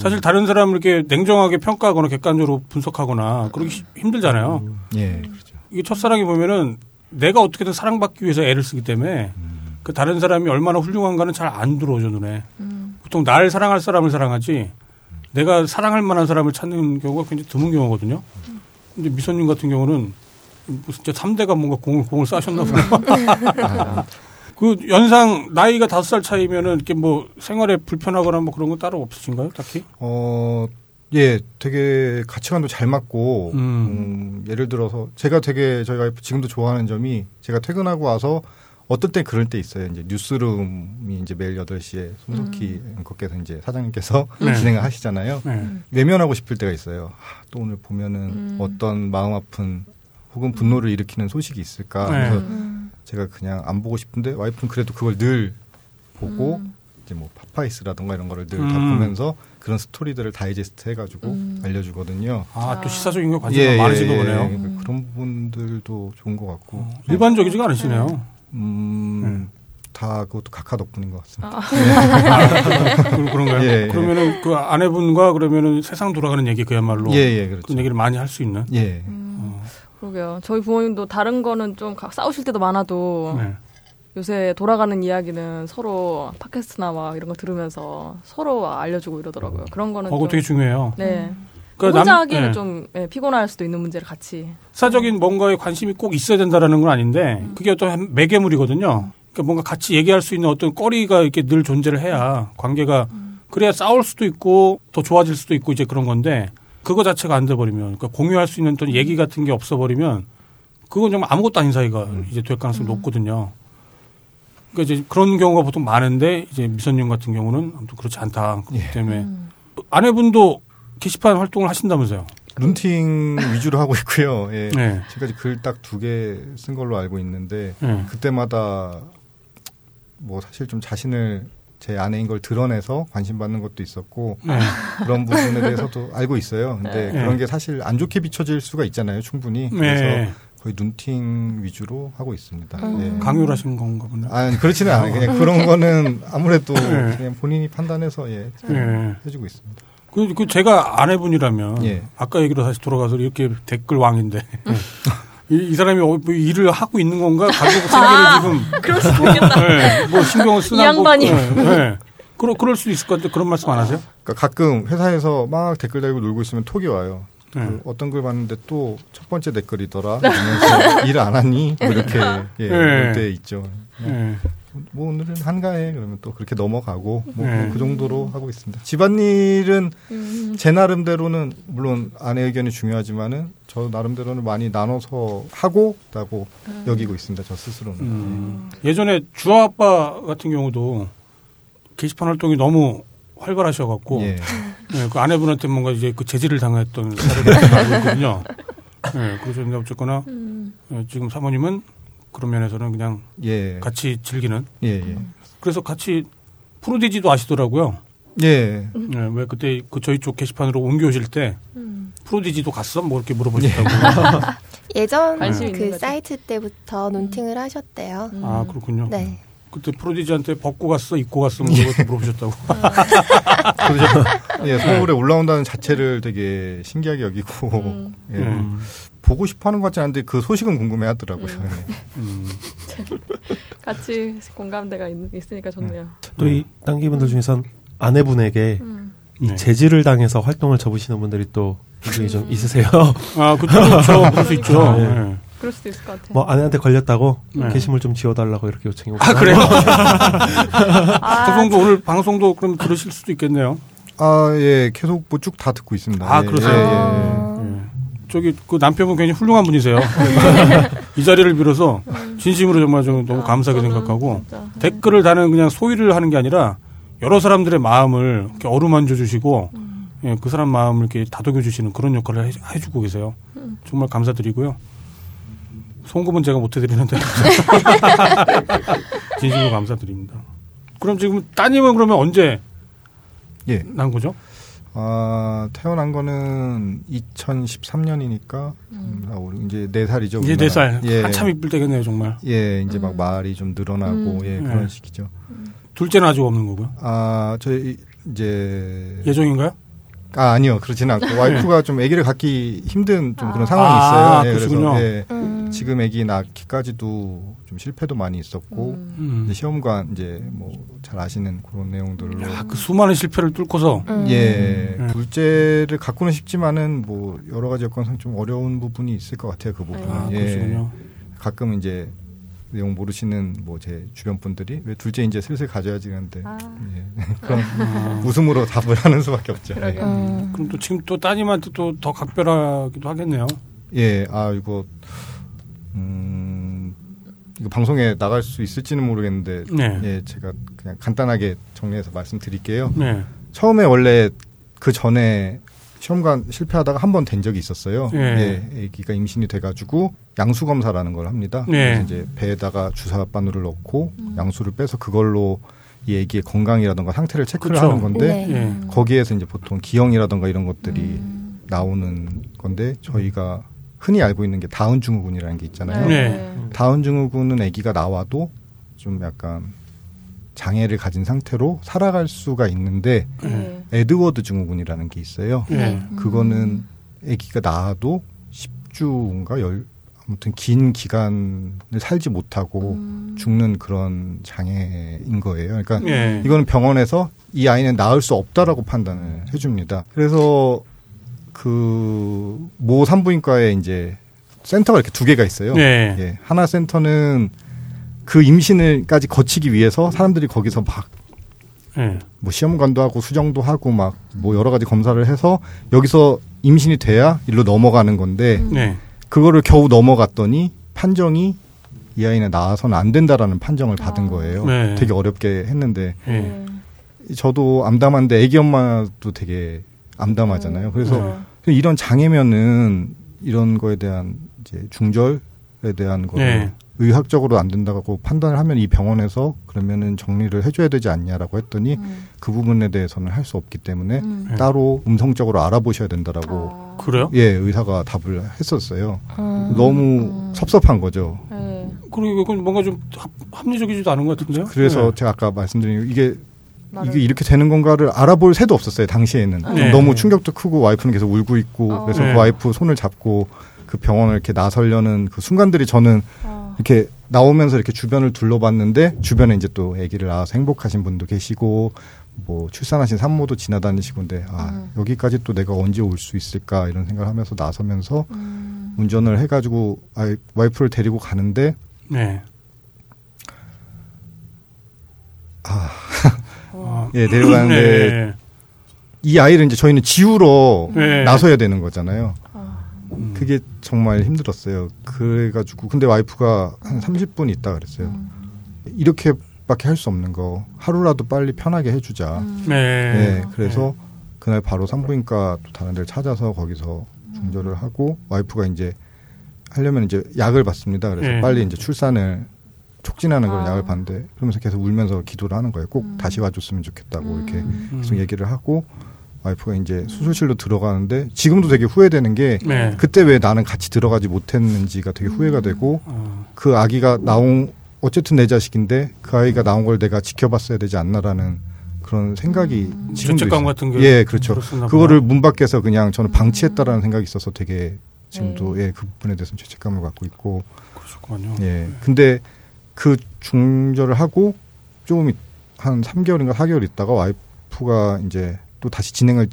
사실 다른 사람을 이렇게 냉정하게 평가하거나 객관적으로 분석하거나 그러기 시- 힘들잖아요. 예, 그렇죠. 이게 첫사랑이 보면은 내가 어떻게든 사랑받기 위해서 애를 쓰기 때문에 그 다른 사람이 얼마나 훌륭한가는 잘 안 들어오죠, 눈에. 보통 날 사랑할 사람을 사랑하지 내가 사랑할 만한 사람을 찾는 경우가 굉장히 드문 경우거든요. 근데 미선님 같은 경우는 무슨 진짜 3대가 뭔가 공을, 공을 싸셨나 보다. 그 연상 나이가 다섯 살 차이면은 이렇게 뭐 생활에 불편하거나 뭐 그런 건 따로 없으신가요, 딱히? 어, 예, 되게 가치관도 잘 맞고, 음. 음, 예를 들어서 제가 되게 저희가 지금도 좋아하는 점이 제가 퇴근하고 와서 어떨 때 그럴 때 있어요. 이제 뉴스룸이 이제 매일 8시에 손석희 앵커께서 이제 사장님께서 네. 진행을 하시잖아요. 네. 외면하고 싶을 때가 있어요. 아, 또 오늘 보면은 어떤 마음 아픈 혹은 분노를 일으키는 소식이 있을까. 네. 그래서 제가 그냥 안 보고 싶은데 와이프는 그래도 그걸 늘 보고 이제 뭐 파파이스라던가 이런 거를 늘다 음. 보면서 그런 스토리들을 다이제스트 해가지고 알려주거든요. 아, 또 시사적인 거 관심이 많으신가 보네요. 어, 그러니까 그런 부분들도 좋은 것 같고. 일반적이지가 않으시네요. 음, 다 그것도 각하 덕분인 것 같습니다. 그- 그런가요? 예, 예. 그러면은 그 아내분과 그러면은 세상 돌아가는 얘기 그야말로 예, 예, 그렇죠. 그런 얘기를 많이 할 수 있는. 예. 그러게요. 저희 부모님도 다른 거는 좀 가- 싸우실 때도 많아도 네. 요새 돌아가는 이야기는 서로 팟캐스트나 막 이런 거 들으면서 서로 알려주고 이러더라고요. 그런 거는 그거 좀 되게 중요해요. 네. 그러니까 혼자 남- 하기에는 예. 좀 예, 피곤할 수도 있는 문제를 같이. 사적인 뭔가에 관심이 꼭 있어야 된다라는 건 아닌데 그게 어떤 매개물이거든요. 그러니까 뭔가 같이 얘기할 수 있는 어떤 거리가 이렇게 늘 존재를 해야 관계가 그래야 싸울 수도 있고 더 좋아질 수도 있고 이제 그런 건데 그거 자체가 안 돼버리면 그러니까 공유할 수 있는 어떤 얘기 같은 게 없어버리면 그건 정말 아무것도 아닌 사이가 이제 될 가능성이 높거든요. 그러니까 이제 그런 경우가 보통 많은데 이제 미선님 같은 경우는 아무튼 그렇지 않다. 그렇기 때문에 아내분도 게시판 활동을 하신다면서요? 룬팅 위주로 하고 있고요. 예. 네. 지금까지 글 딱 두 개 쓴 걸로 알고 있는데 네. 그때마다 뭐 사실 좀 자신을 제 아내인 걸 드러내서 관심 받는 것도 있었고 네. 그런 부분에 대해서도 알고 있어요. 근데 네. 그런 게 사실 안 좋게 비춰질 수가 있잖아요, 충분히. 그래서 네. 거의 눈팅 위주로 하고 있습니다. 음. 예. 강요를 하시는 건가 보네. 아, 그렇지는 않아요. 그냥 그런 거는 아무래도 네. 그냥 본인이 판단해서 예, 네. 해주고 있습니다. 그, 그 제가 아내분이라면 예. 아까 얘기로 다시 돌아가서 이렇게 댓글 왕인데 이, 이 사람이 어, 뭐 일을 하고 있는 건가 가족 생계를 지금 그럴 수도 있겠다. 네, 뭐 신경을 쓰나 이 양반이. 뭐, 네, 네. 그러, 그럴 수도 있을 것 같은데 그런 말씀 안 하세요? 그러니까 가끔 회사에서 막 댓글 달고 놀고 있으면 톡이 와요. 네. 그 어떤 글 봤는데 또 첫 번째 댓글이더라. 이러면서 일안 하니? 뭐 이렇게 예, 네. 그럴 때 있죠. 네. 뭐 오늘은 한가해 그러면 또 그렇게 넘어가고 뭐 네. 그 정도로 하고 있습니다. 집안일은 음. 제 나름대로는 물론 아내 의견이 중요하지만은 저 나름대로는 많이 나눠서 하고 있다고 여기고 있습니다. 저 스스로는. 음. 예전에 주아 아빠 같은 경우도 게시판 활동이 너무 활발하셔갖고 예. 네, 그 아내분한테 뭔가 이제 그 제지를 당했던 알고 있거든요. 네, 그러셨는데 어쨌거나 음. 네, 지금 사모님은 그런 면에서는 그냥 예. 같이 즐기는 예, 예. 그래서 같이 프로디지도 아시더라고요. 예. 네, 왜 그때 그 저희 쪽 게시판으로 옮겨오실 때 음. 프로디지도 갔어? 뭐 이렇게 물어보셨다고. 예전 관심 있는 그 거죠. 사이트 때부터 논팅을 하셨대요. 음. 아 그렇군요. 네. 그때 프로디지한테 벗고 갔어, 입고 갔어, 뭐 이것도 물어보셨다고. 그래서 예, 서울에 올라온다는 자체를 되게 신기하게 여기고 음. 예, 음. 보고 싶어 하는 것 같지 않은데 그 소식은 궁금해 하더라고요. 음. 같이 공감대가 있, 있으니까 좋네요. 또이 당기분들 중에선 아내분에게 음. 네. 재질을 당해서 활동을 접으시는 분들이 또 굉장히 좀 있으세요. 아, 그, 그렇죠. 그럴 수 있죠. 네. 네. 그럴 수도 있을 것 같아. 뭐 아내한테 걸렸다고 네. 게시물 좀 지워달라고 이렇게 요청이 오고. 아, 그래요? 아, 방송도 오늘 방송도 그럼 들으실 수도 있겠네요. 아, 예, 계속 뭐 쭉 다 듣고 있습니다. 아, 예, 그러세요? 예, 예. 아. 예. 저기 그 남편분 굉장히 훌륭한 분이세요. 이 자리를 빌어서 진심으로 정말 좀 너무 감사하게 저는 생각하고 진짜, 네. 댓글을 다는 그냥 소위를 하는 게 아니라 여러 사람들의 마음을 이렇게 어루만져 주시고 예, 그 사람 마음을 이렇게 다독여 주시는 그런 역할을 해, 해주고 계세요. 정말 감사드리고요. 송금은 제가 못 해드리는데 진심으로 감사드립니다. 그럼 지금 따님은 그러면 언제 예. 난 거죠? 아, 태어난 거는 2013년이니까 음. 이제 네 살이죠. 이제 우리나라. 네살 예. 한참 이쁠 때겠네요 정말. 예, 이제 음. 막 말이 좀 늘어나고 음. 예, 네. 그런 시기죠. 둘째는 아직 없는 거고요. 아, 저희 이제 예정인가요? 아, 아니요. 그렇지는 않고 와이프가 좀 아기를 갖기 힘든 좀 그런 아. 상황이 아, 있어요. 예, 그러시군요. 그래서 예, 음. 지금 아기 낳기까지도 좀 실패도 많이 있었고 음. 음. 이제 시험관 이제 뭐 잘 아시는 그런 내용들로 야, 그 수많은 실패를 뚫고서 음. 예 음. 둘째를 갖고는 싶지만은 뭐 여러 가지 여건상 좀 어려운 부분이 있을 것 같아요 그 부분은 아, 예. 그러시군요. 가끔 이제 내용 모르시는 뭐 제 주변 분들이 왜 둘째 이제 슬슬 가져야지 하는데 아. 예. 그런 아, 웃음으로 답을 하는 수밖에 없죠 그러게요. 음. 그럼 또 지금 또 따님한테 또 더 각별하기도 하겠네요. 예, 아 이거 음 이거 방송에 나갈 수 있을지는 모르겠는데 네. 예, 제가 그냥 간단하게 정리해서 말씀드릴게요. 네. 처음에 원래 그 전에 시험관 실패하다가 한 번 된 적이 있었어요. 예. 예, 아기가 임신이 돼가지고 양수 검사라는 걸 합니다. 네. 그래서 이제 배에다가 주사 바늘을 넣고 양수를 빼서 그걸로 이 아기의 건강이라던가 상태를 체크를 그쵸. 하는 건데 네. 예. 거기에서 이제 보통 기형이라던가 이런 것들이 음. 나오는 건데 저희가 흔히 알고 있는 게 다운 증후군이라는 게 있잖아요. 네. 다운 증후군은 아기가 나와도 좀 약간 장애를 가진 상태로 살아갈 수가 있는데 네. 에드워드 증후군이라는 게 있어요. 네. 그거는 아기가 낳아도 10주인가 열 아무튼 긴 기간을 살지 못하고 죽는 그런 장애인 거예요. 그러니까 예. 이거는 병원에서 이 아이는 낳을 수 없다라고 판단을 해줍니다. 그래서 그 모 산부인과에 이제 센터가 이렇게 두 개가 있어요. 네. 예. 하나 센터는 그 임신을까지 거치기 위해서 사람들이 거기서 막 예. 뭐 시험관도 하고 수정도 하고 막 뭐 여러 가지 검사를 해서 여기서 임신이 돼야 일로 넘어가는 건데 네. 그거를 겨우 넘어갔더니 판정이 이 아이는 낳아서는 안 된다라는 판정을 받은 거예요. 네. 되게 어렵게 했는데 예. 저도 암담한데 애기 엄마도 되게 암담하잖아요. 그래서 이런 장애면은 이런 거에 대한 이제 중절에 대한 거 네. 의학적으로 안 된다고 판단을 하면 이 병원에서 그러면은 정리를 해줘야 되지 않냐라고 했더니 그 부분에 대해서는 할 수 없기 때문에 음. 따로 음성적으로 알아보셔야 된다라고 아. 그래요? 예 의사가 답을 했었어요. 음. 너무 섭섭한 거죠. 네. 그리고 이건 뭔가 좀 합, 합리적이지도 않은 것 같은데요? 그래서 네. 제가 아까 말씀드린 이게 말을- 이게 이렇게 되는 건가를 알아볼 새도 없었어요 당시에는 네. 너무 충격도 크고 와이프는 계속 울고 있고 어. 그래서 네. 그 와이프 손을 잡고 그 병원을 이렇게 나서려는 그 순간들이 저는 어. 이렇게 나오면서 이렇게 주변을 둘러봤는데 주변에 이제 또 아기를 낳아서 행복하신 분도 계시고 뭐 출산하신 산모도 지나다니시고 근데 아 음. 여기까지 또 내가 언제 올 수 있을까 이런 생각을 하면서 나서면서 음. 운전을 해가지고 아이, 와이프를 데리고 가는데 네. 어. 예 데려가는데 네. 이 아이를 이제 저희는 지우러 네. 나서야 되는 거잖아요. 어. 음. 그게 정말 힘들었어요. 그래가지고 근데 와이프가 한 30분 있다 그랬어요. 음. 이렇게밖에 할 수 없는 거 하루라도 빨리 편하게 해주자. 음. 네. 네, 그래서 그날 바로 산부인과 또 다른 데를 찾아서 거기서 중절을 하고 와이프가 이제 하려면 이제 약을 받습니다. 그래서 네. 빨리 이제 출산을 촉진하는 그런 아. 약을 받는데 그러면서 계속 울면서 기도를 하는 거예요. 꼭 음. 다시 와줬으면 좋겠다고 이렇게 음. 계속 얘기를 하고 와이프가 이제 수술실로 들어가는데 지금도 되게 후회되는 게 네. 그때 왜 나는 같이 들어가지 못했는지가 되게 후회가 되고 어. 그 아기가 나온 어쨌든 내 자식인데 그 아이가 나온 걸 내가 지켜봤어야 되지 않나라는 그런 생각이 지금도 죄책감 있어요. 같은 게 예 그렇죠 그거를. 문 밖에서 그냥 저는 방치했다라는 생각이 있어서 되게 지금도 네. 예 그 부분에 대해서는 죄책감을 갖고 있고 그러셨군요. 예 근데 그 중절을 하고 조금 있- 한 3개월인가 4개월 있다가 와이프가 이제 또 다시 진행을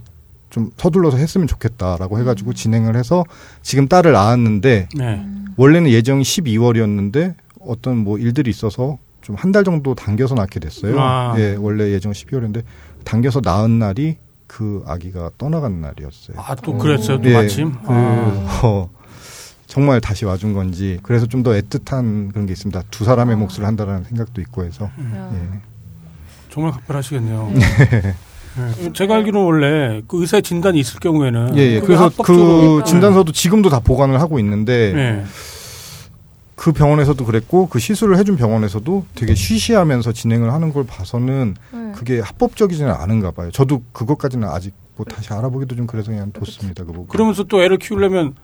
좀 서둘러서 했으면 좋겠다라고 해가지고 진행을 해서 지금 딸을 낳았는데 네. 원래는 예정이 12월이었는데 어떤 뭐 일들이 있어서 좀 한 달 정도 당겨서 낳게 됐어요. 아. 예, 원래 예정 12월인데 당겨서 낳은 날이 그 아기가 떠나간 날이었어요. 아, 또 그랬어요, 또 예, 마침? 그, 아. 어, 정말 다시 와준 건지 그래서 좀 더 애틋한 그런 게 있습니다. 두 사람의 몫을 한다라는 생각도 있고 해서 야. 예. 정말 각별하시겠네요. 네. 제가 알기로는 원래 그 의사의 진단이 있을 경우에는 예, 예. 그래서 그 진단서도 지금도 다 보관을 하고 있는데 네. 그 병원에서도 그랬고 그 시술을 해준 병원에서도 되게 쉬쉬하면서 진행을 하는 걸 봐서는 네. 그게 합법적이지는 않은가 봐요. 저도 그것까지는 아직 뭐 다시 알아보기도 좀 그래서 그냥 뒀습니다. 그 부분. 그러면서 또 애를 키우려면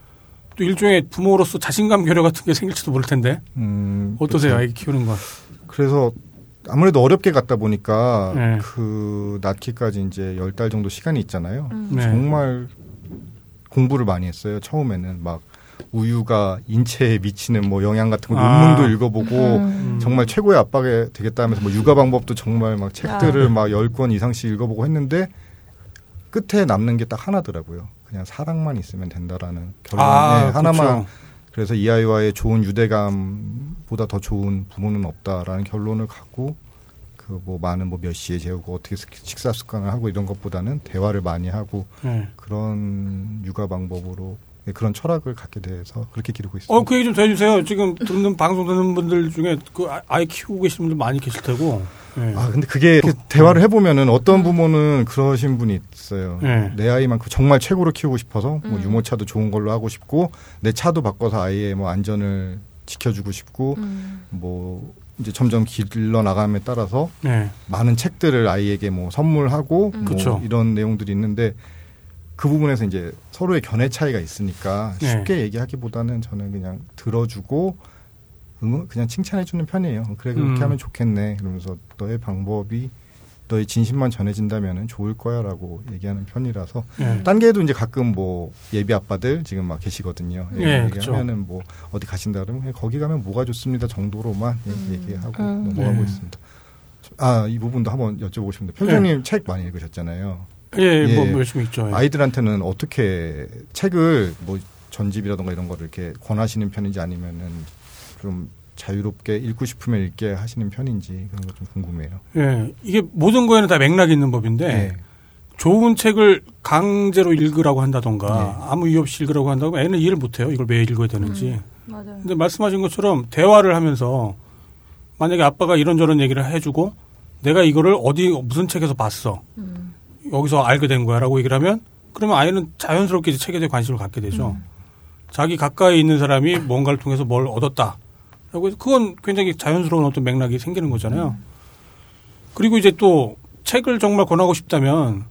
또 일종의 부모로서 자신감 결여 같은 게 생길지도 모를 텐데 음, 어떠세요, 그렇죠. 아이 키우는 건? 그래서 아무래도 어렵게 갔다 보니까 네. 그 낳기까지 이제 열 달 정도 시간이 있잖아요. 음. 네. 정말 공부를 많이 했어요. 처음에는 막 우유가 인체에 미치는 뭐 영향 같은 거 아. 논문도 읽어보고 음. 정말 최고의 압박이 되겠다 하면서 뭐 육아 방법도 정말 막 책들을 막열 권 이상씩 읽어보고 했는데 끝에 남는 게 딱 하나더라고요. 그냥 사랑만 있으면 된다라는 결론. 아, 네, 하나만. 그렇죠. 그래서 이 아이와의 좋은 유대감보다 더 좋은 부모는 없다라는 결론을 갖고 그 뭐 많은 뭐 몇 시에 재우고 어떻게 식- 식사 습관을 하고 이런 것보다는 대화를 많이 하고 네. 그런 육아 방법으로 네, 그런 철학을 갖게 돼서 그렇게 기르고 있습니다. 어, 그 얘기 좀더 해주세요. 지금 듣는 방송 듣는 분들 중에 그 아- 아이 키우고 계시는 분들 많이 계실 테고. 네. 아 근데 그게 이렇게 대화를 해보면은 어떤 부모는 그러신 분이 있어요. 네. 내 아이만큼 정말 최고로 키우고 싶어서 뭐 음. 유모차도 좋은 걸로 하고 싶고 내 차도 바꿔서 아이의 뭐 안전을 지켜주고 싶고 음. 뭐 이제 점점 길러 나감에 따라서 네. 많은 책들을 아이에게 뭐 선물하고 음. 뭐 그쵸. 이런 내용들이 있는데 그 부분에서 이제 서로의 견해 차이가 있으니까 네. 쉽게 얘기하기보다는 저는 그냥 들어주고 응원 그냥 칭찬해주는 편이에요. 그래 그렇게 음. 하면 좋겠네. 그러면서 너의 방법이 너의 진심만 전해진다면은 좋을 거야라고 얘기하는 편이라서 예. 딴 게도 이제 가끔 뭐 예비 아빠들 지금 막 계시거든요. 예, 얘기하면은 뭐 어디 가신다 그러면 거기 가면 뭐가 좋습니다 정도로만 예, 음. 얘기하고 음. 넘어가고 네. 있습니다. 아 이 부분도 한번 여쭤보고 싶은데 표정님 책 많이 읽으셨잖아요. 예, 뭐 예. 열심히 있죠. 예. 아이들한테는 어떻게 책을 뭐 전집이라던가 이런 거를 이렇게 권하시는 편인지 아니면은 좀 자유롭게 읽고 싶으면 읽게 하시는 편인지 그런 거 좀 궁금해요. 예, 이게 모든 거에는 다 맥락이 있는 법인데 예. 좋은 책을 강제로 읽으라고 한다던가 네. 아무 이유 없이 읽으라고 한다고 애는 이해를 못해요. 이걸 왜 읽어야 되는지. 맞아요. 근데 말씀하신 것처럼 대화를 하면서 만약에 아빠가 이런저런 얘기를 해주고 내가 이거를 어디 무슨 책에서 봤어. 음. 여기서 알게 된 거야라고 얘기를 하면 그러면 아이는 자연스럽게 이제 책에 대해 관심을 갖게 되죠. 음. 자기 가까이 있는 사람이 뭔가를 통해서 뭘 얻었다. 라고 해서 그건 굉장히 자연스러운 어떤 맥락이 생기는 거잖아요. 그리고 이제 또 책을 정말 권하고 싶다면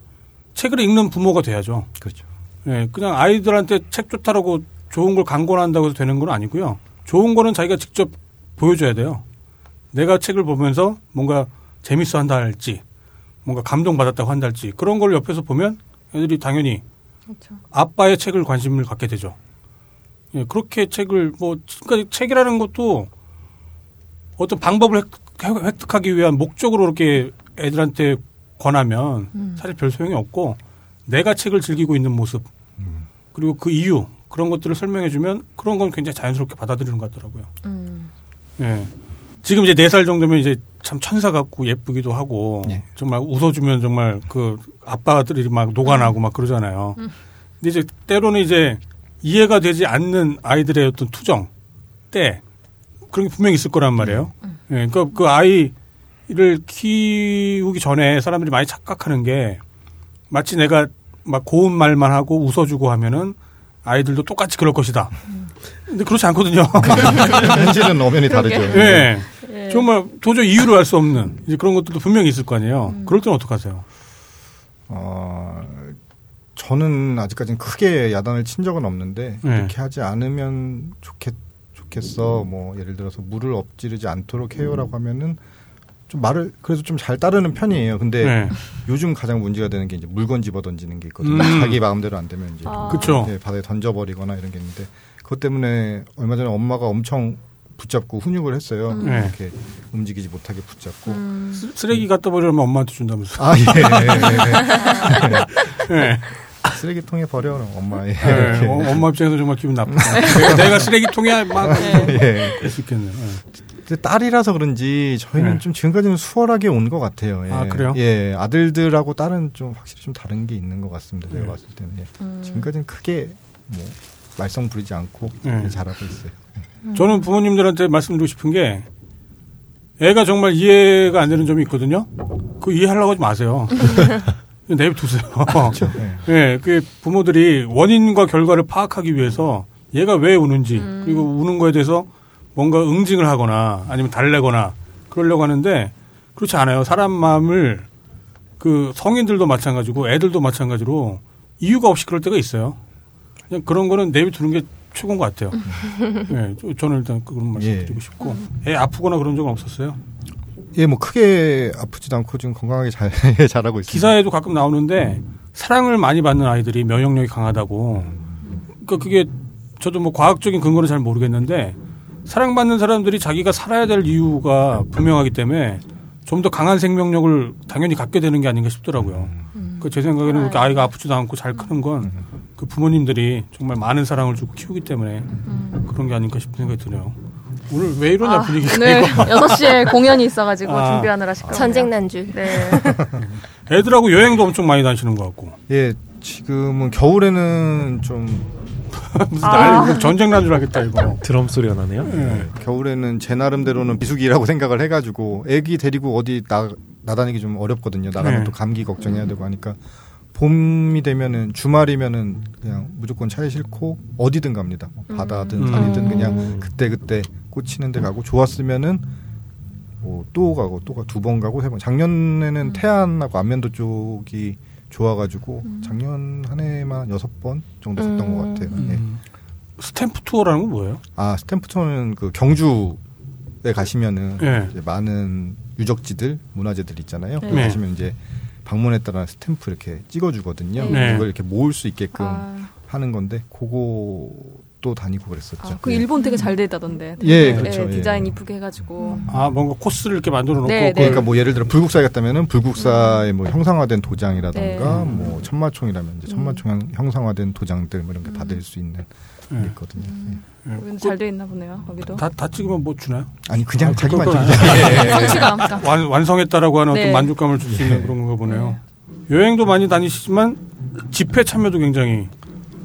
책을 읽는 부모가 돼야죠. 그렇죠. 예, 그냥 아이들한테 책 좋다라고 좋은 걸 강권한다고 해서 되는 건 아니고요. 좋은 거는 자기가 직접 보여줘야 돼요. 내가 책을 보면서 뭔가 재밌어 한다 할지, 뭔가 감동받았다고 한다 할지, 그런 걸 옆에서 보면 애들이 당연히 그렇죠. 아빠의 책을 관심을 갖게 되죠. 예, 그렇게 책을, 뭐, 그러니까 책이라는 것도 어떤 방법을 획- 획득하기 위한 목적으로 이렇게 애들한테 권하면 음. 사실 별 소용이 없고 내가 책을 즐기고 있는 모습 그리고 그 이유 그런 것들을 설명해주면 그런 건 굉장히 자연스럽게 받아들이는 것 같더라고요. 음. 예. 지금 이제 네 살 정도면 이제 참 천사 같고 예쁘기도 하고 예. 정말 웃어주면 정말 그 아빠들이 막 녹아나고 막 그러잖아요. 음. 근데 이제 때로는 이제 이해가 되지 않는 아이들의 어떤 투정 때 그런 게 분명히 있을 거란 말이에요. 예. 그러니까 그 아이를 키우기 전에 사람들이 많이 착각하는 게 마치 내가 막 고운 말만 하고 웃어주고 하면은 아이들도 똑같이 그럴 것이다. 근데 그렇지 않거든요. 현실은 엄연히 다르죠. 예. 예. 정말 도저히 이유를 알 수 없는 이제 그런 것들도 분명히 있을 거 아니에요. 음. 그럴 때는 어떡하세요? 어, 저는 아직까지는 크게 야단을 친 적은 없는데 네. 이렇게 하지 않으면 좋겠 좋겠어. 뭐 예를 들어서 물을 엎지르지 않도록 해요라고 하면은 좀 말을 그래도 좀잘 따르는 편이에요. 근데 네. 요즘 가장 문제가 되는 게 이제 물건 집어 던지는 게 있거든요. 음. 자기 마음대로 안 되면 이제 아. 예, 바다에 던져 버리거나 이런 게 있는데 그것 때문에 얼마 전에 엄마가 엄청 붙잡고 훈육을 했어요. 음. 네. 이렇게 움직이지 못하게 붙잡고. 음. 쓰- 쓰레기 갖다 버리면 엄마한테 준다면서. 아 예. 예, 예. 예. 쓰레기통에 버려 엄마. 예. 예. 어, 엄마 입장에서 정말 기분 나쁘다. 내가, 내가 쓰레기통이야 막 예. 그럴 수 있겠네요. 예. 근데 딸이라서 그런지 저희는 네. 좀 지금까지는 수월하게 온 것 같아요. 예. 아, 그래요? 예, 아들들하고 딸은 좀 확실히 좀 다른 게 있는 것 같습니다. 제가 네. 봤을 때는 예. 음. 지금까지는 크게 뭐 말썽 부리지 않고 네. 잘하고 있어요. 저는 부모님들한테 말씀드리고 싶은 게 애가 정말 이해가 안 되는 점이 있거든요. 그 이해하려고 하지 마세요. 내비두세요. 그렇죠. 예. 예, 그 부모들이 원인과 결과를 파악하기 위해서 얘가 왜 우는지 음. 그리고 우는 거에 대해서 뭔가 응징을 하거나 아니면 달래거나 그러려고 하는데 그렇지 않아요. 사람 마음을 그 성인들도 마찬가지고 애들도 마찬가지로 이유가 없이 그럴 때가 있어요. 그냥 그런 거는 내비두는 게 최고인 것 같아요. 예, 저- 저는 일단 그런 말씀 예. 드리고 싶고 애 아프거나 그런 적은 없었어요. 예, 뭐 크게 아프지도 않고 지금 건강하게 잘 잘하고 있습니다. 기사에도 가끔 나오는데 사랑을 많이 받는 아이들이 면역력이 강하다고. 그러니까 그게 저도 뭐 과학적인 근거는 잘 모르겠는데 사랑받는 사람들이 자기가 살아야 될 이유가 분명하기 때문에 좀 더 강한 생명력을 당연히 갖게 되는 게 아닌가 싶더라고요. 그 제 생각에는 그렇게 아이가 아프지도 않고 잘 크는 건 그 부모님들이 정말 많은 사랑을 주고 키우기 때문에 그런 게 아닌가 싶은 생각이 드네요. 오늘 왜 이러냐 아, 분위기가 오늘 이거. 6시에 공연이 있어가지고 아. 준비하느라 시끄럽네요. 전쟁 난줄. 네. 애들하고 여행도 엄청 많이 다니시는 것 같고 예, 지금은 겨울에는 좀 무슨 아. 난리 전쟁 난줄 알겠다 이거. 드럼 소리가 나네요. 예. 겨울에는 제 나름대로는 비수기라고 생각을 해가지고 애기 데리고 어디 나 나다니기 좀 어렵거든요. 나가면 네. 또 감기 걱정해야 되고 하니까 봄이 되면은 주말이면은 그냥 무조건 차에 싣고 어디든 갑니다. 뭐 바다든 음. 산이든 그냥 그때 그때 꽂히는 데 가고 좋았으면은 뭐 또 가고 또 가 두 번 가고 세 번. 작년에는 태안하고 안면도 쪽이 좋아가지고 작년 한 해만 여섯 번 정도 갔던 음. 것 같아요. 예. 음. 스탬프 투어라는 건 뭐예요? 아 스탬프 투어는 그 경주 북극에 가시면은 네. 이제 많은 유적지들, 문화재들 있잖아요. 네. 가시면 이제 방문했다라는 스탬프 이렇게 찍어주거든요. 네. 그걸 이렇게 모을 수 있게끔 아, 하는 건데 그거도 다니고 그랬었죠. 아, 그 예. 일본 되게 잘돼 있다던데. 예, 그렇죠. 예, 디자인 예. 이쁘게 해가지고. 아 뭔가 코스를 이렇게 만들어 놓고 네, 그- 네. 그러니까 뭐 예를 들어 불국사에 갔다면은 불국사의 뭐 형상화된 도장이라던가 네. 뭐 천마총이라면 이제 천마총 형- 형상화된 도장들 뭐 이런 게 받을 수 있는 게 네. 있거든요. 예. 네. 잘돼 있나 보네요. 거기도. 다, 다 찍으면 뭐 주나요? 아니 그냥 아, 자기만 아니에요. 성취감. 그러니까. 완, 완성했다라고 하는 네. 어떤 만족감을 줄 수 있는 그런 거 보네요. 여행도 많이 다니시지만 집회 참여도 굉장히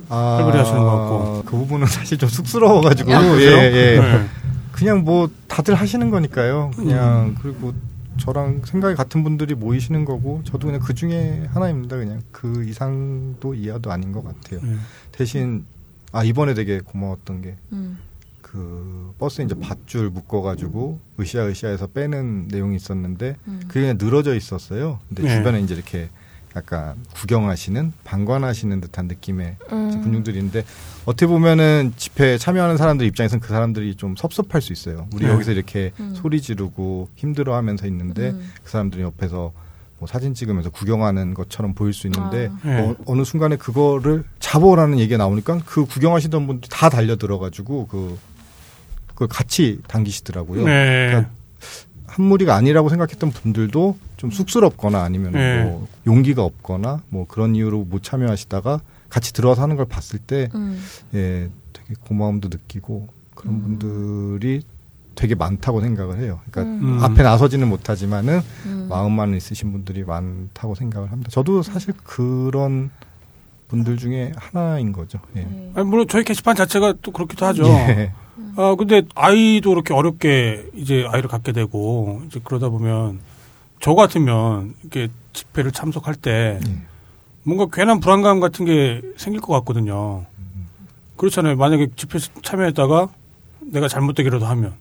아, 활발히 하시는 것 같고. 그 부분은 사실 좀 쑥스러워가지고 아, 예, 예. 네. 그냥 뭐 다들 하시는 거니까요. 그냥 그리고 저랑 생각이 같은 분들이 모이시는 거고 저도 그냥 그 중에 하나입니다. 그냥 그 이상도 이하도 아닌 것 같아요. 네. 대신 아 이번에 되게 고마웠던 게 음. 그 버스에 이제 밧줄 묶어가지고 으쌰 으쌰해서 빼는 내용이 있었는데 음. 그게 그냥 늘어져 있었어요. 근데 네. 주변에 이제 이렇게 약간 구경하시는 방관하시는 듯한 느낌의 음. 있는데 어떻게 보면은 집회에 참여하는 사람들 입장에서는 그 사람들이 좀 섭섭할 수 있어요. 우리 네. 여기서 이렇게 음. 소리 지르고 힘들어하면서 있는데 음. 그 사람들이 옆에서 뭐 사진 찍으면서 구경하는 것처럼 보일 수 있는데 아. 네. 어, 어느 순간에 그거를 잡아오라는 얘기가 나오니까 그 구경하시던 분들이 다 달려 들어가지고 그 그걸 같이 당기시더라고요. 네. 그러니까 한 무리가 아니라고 생각했던 분들도 좀 쑥스럽거나 아니면 네. 뭐 용기가 없거나 뭐 그런 이유로 못 참여하시다가 같이 들어와서 하는 걸 봤을 때 음. 예, 되게 고마움도 느끼고 그런 음. 분들이 되게 많다고 생각을 해요. 그러니까 음. 음. 앞에 나서지는 못하지만은 음. 마음만 있으신 분들이 많다고 생각을 합니다. 저도 사실 그런 분들 중에 하나인 거죠. 예. 네. 아니, 물론 저희 게시판 자체가 또 그렇기도 하죠. 예. 아, 근데 아이도 그렇게 어렵게 이제 아이를 갖게 되고 이제 그러다 보면 저 같으면 이렇게 집회를 참석할 때 예. 뭔가 괜한 불안감 같은 게 생길 것 같거든요. 그렇잖아요. 만약에 집회 참여했다가 내가 잘못되기라도 하면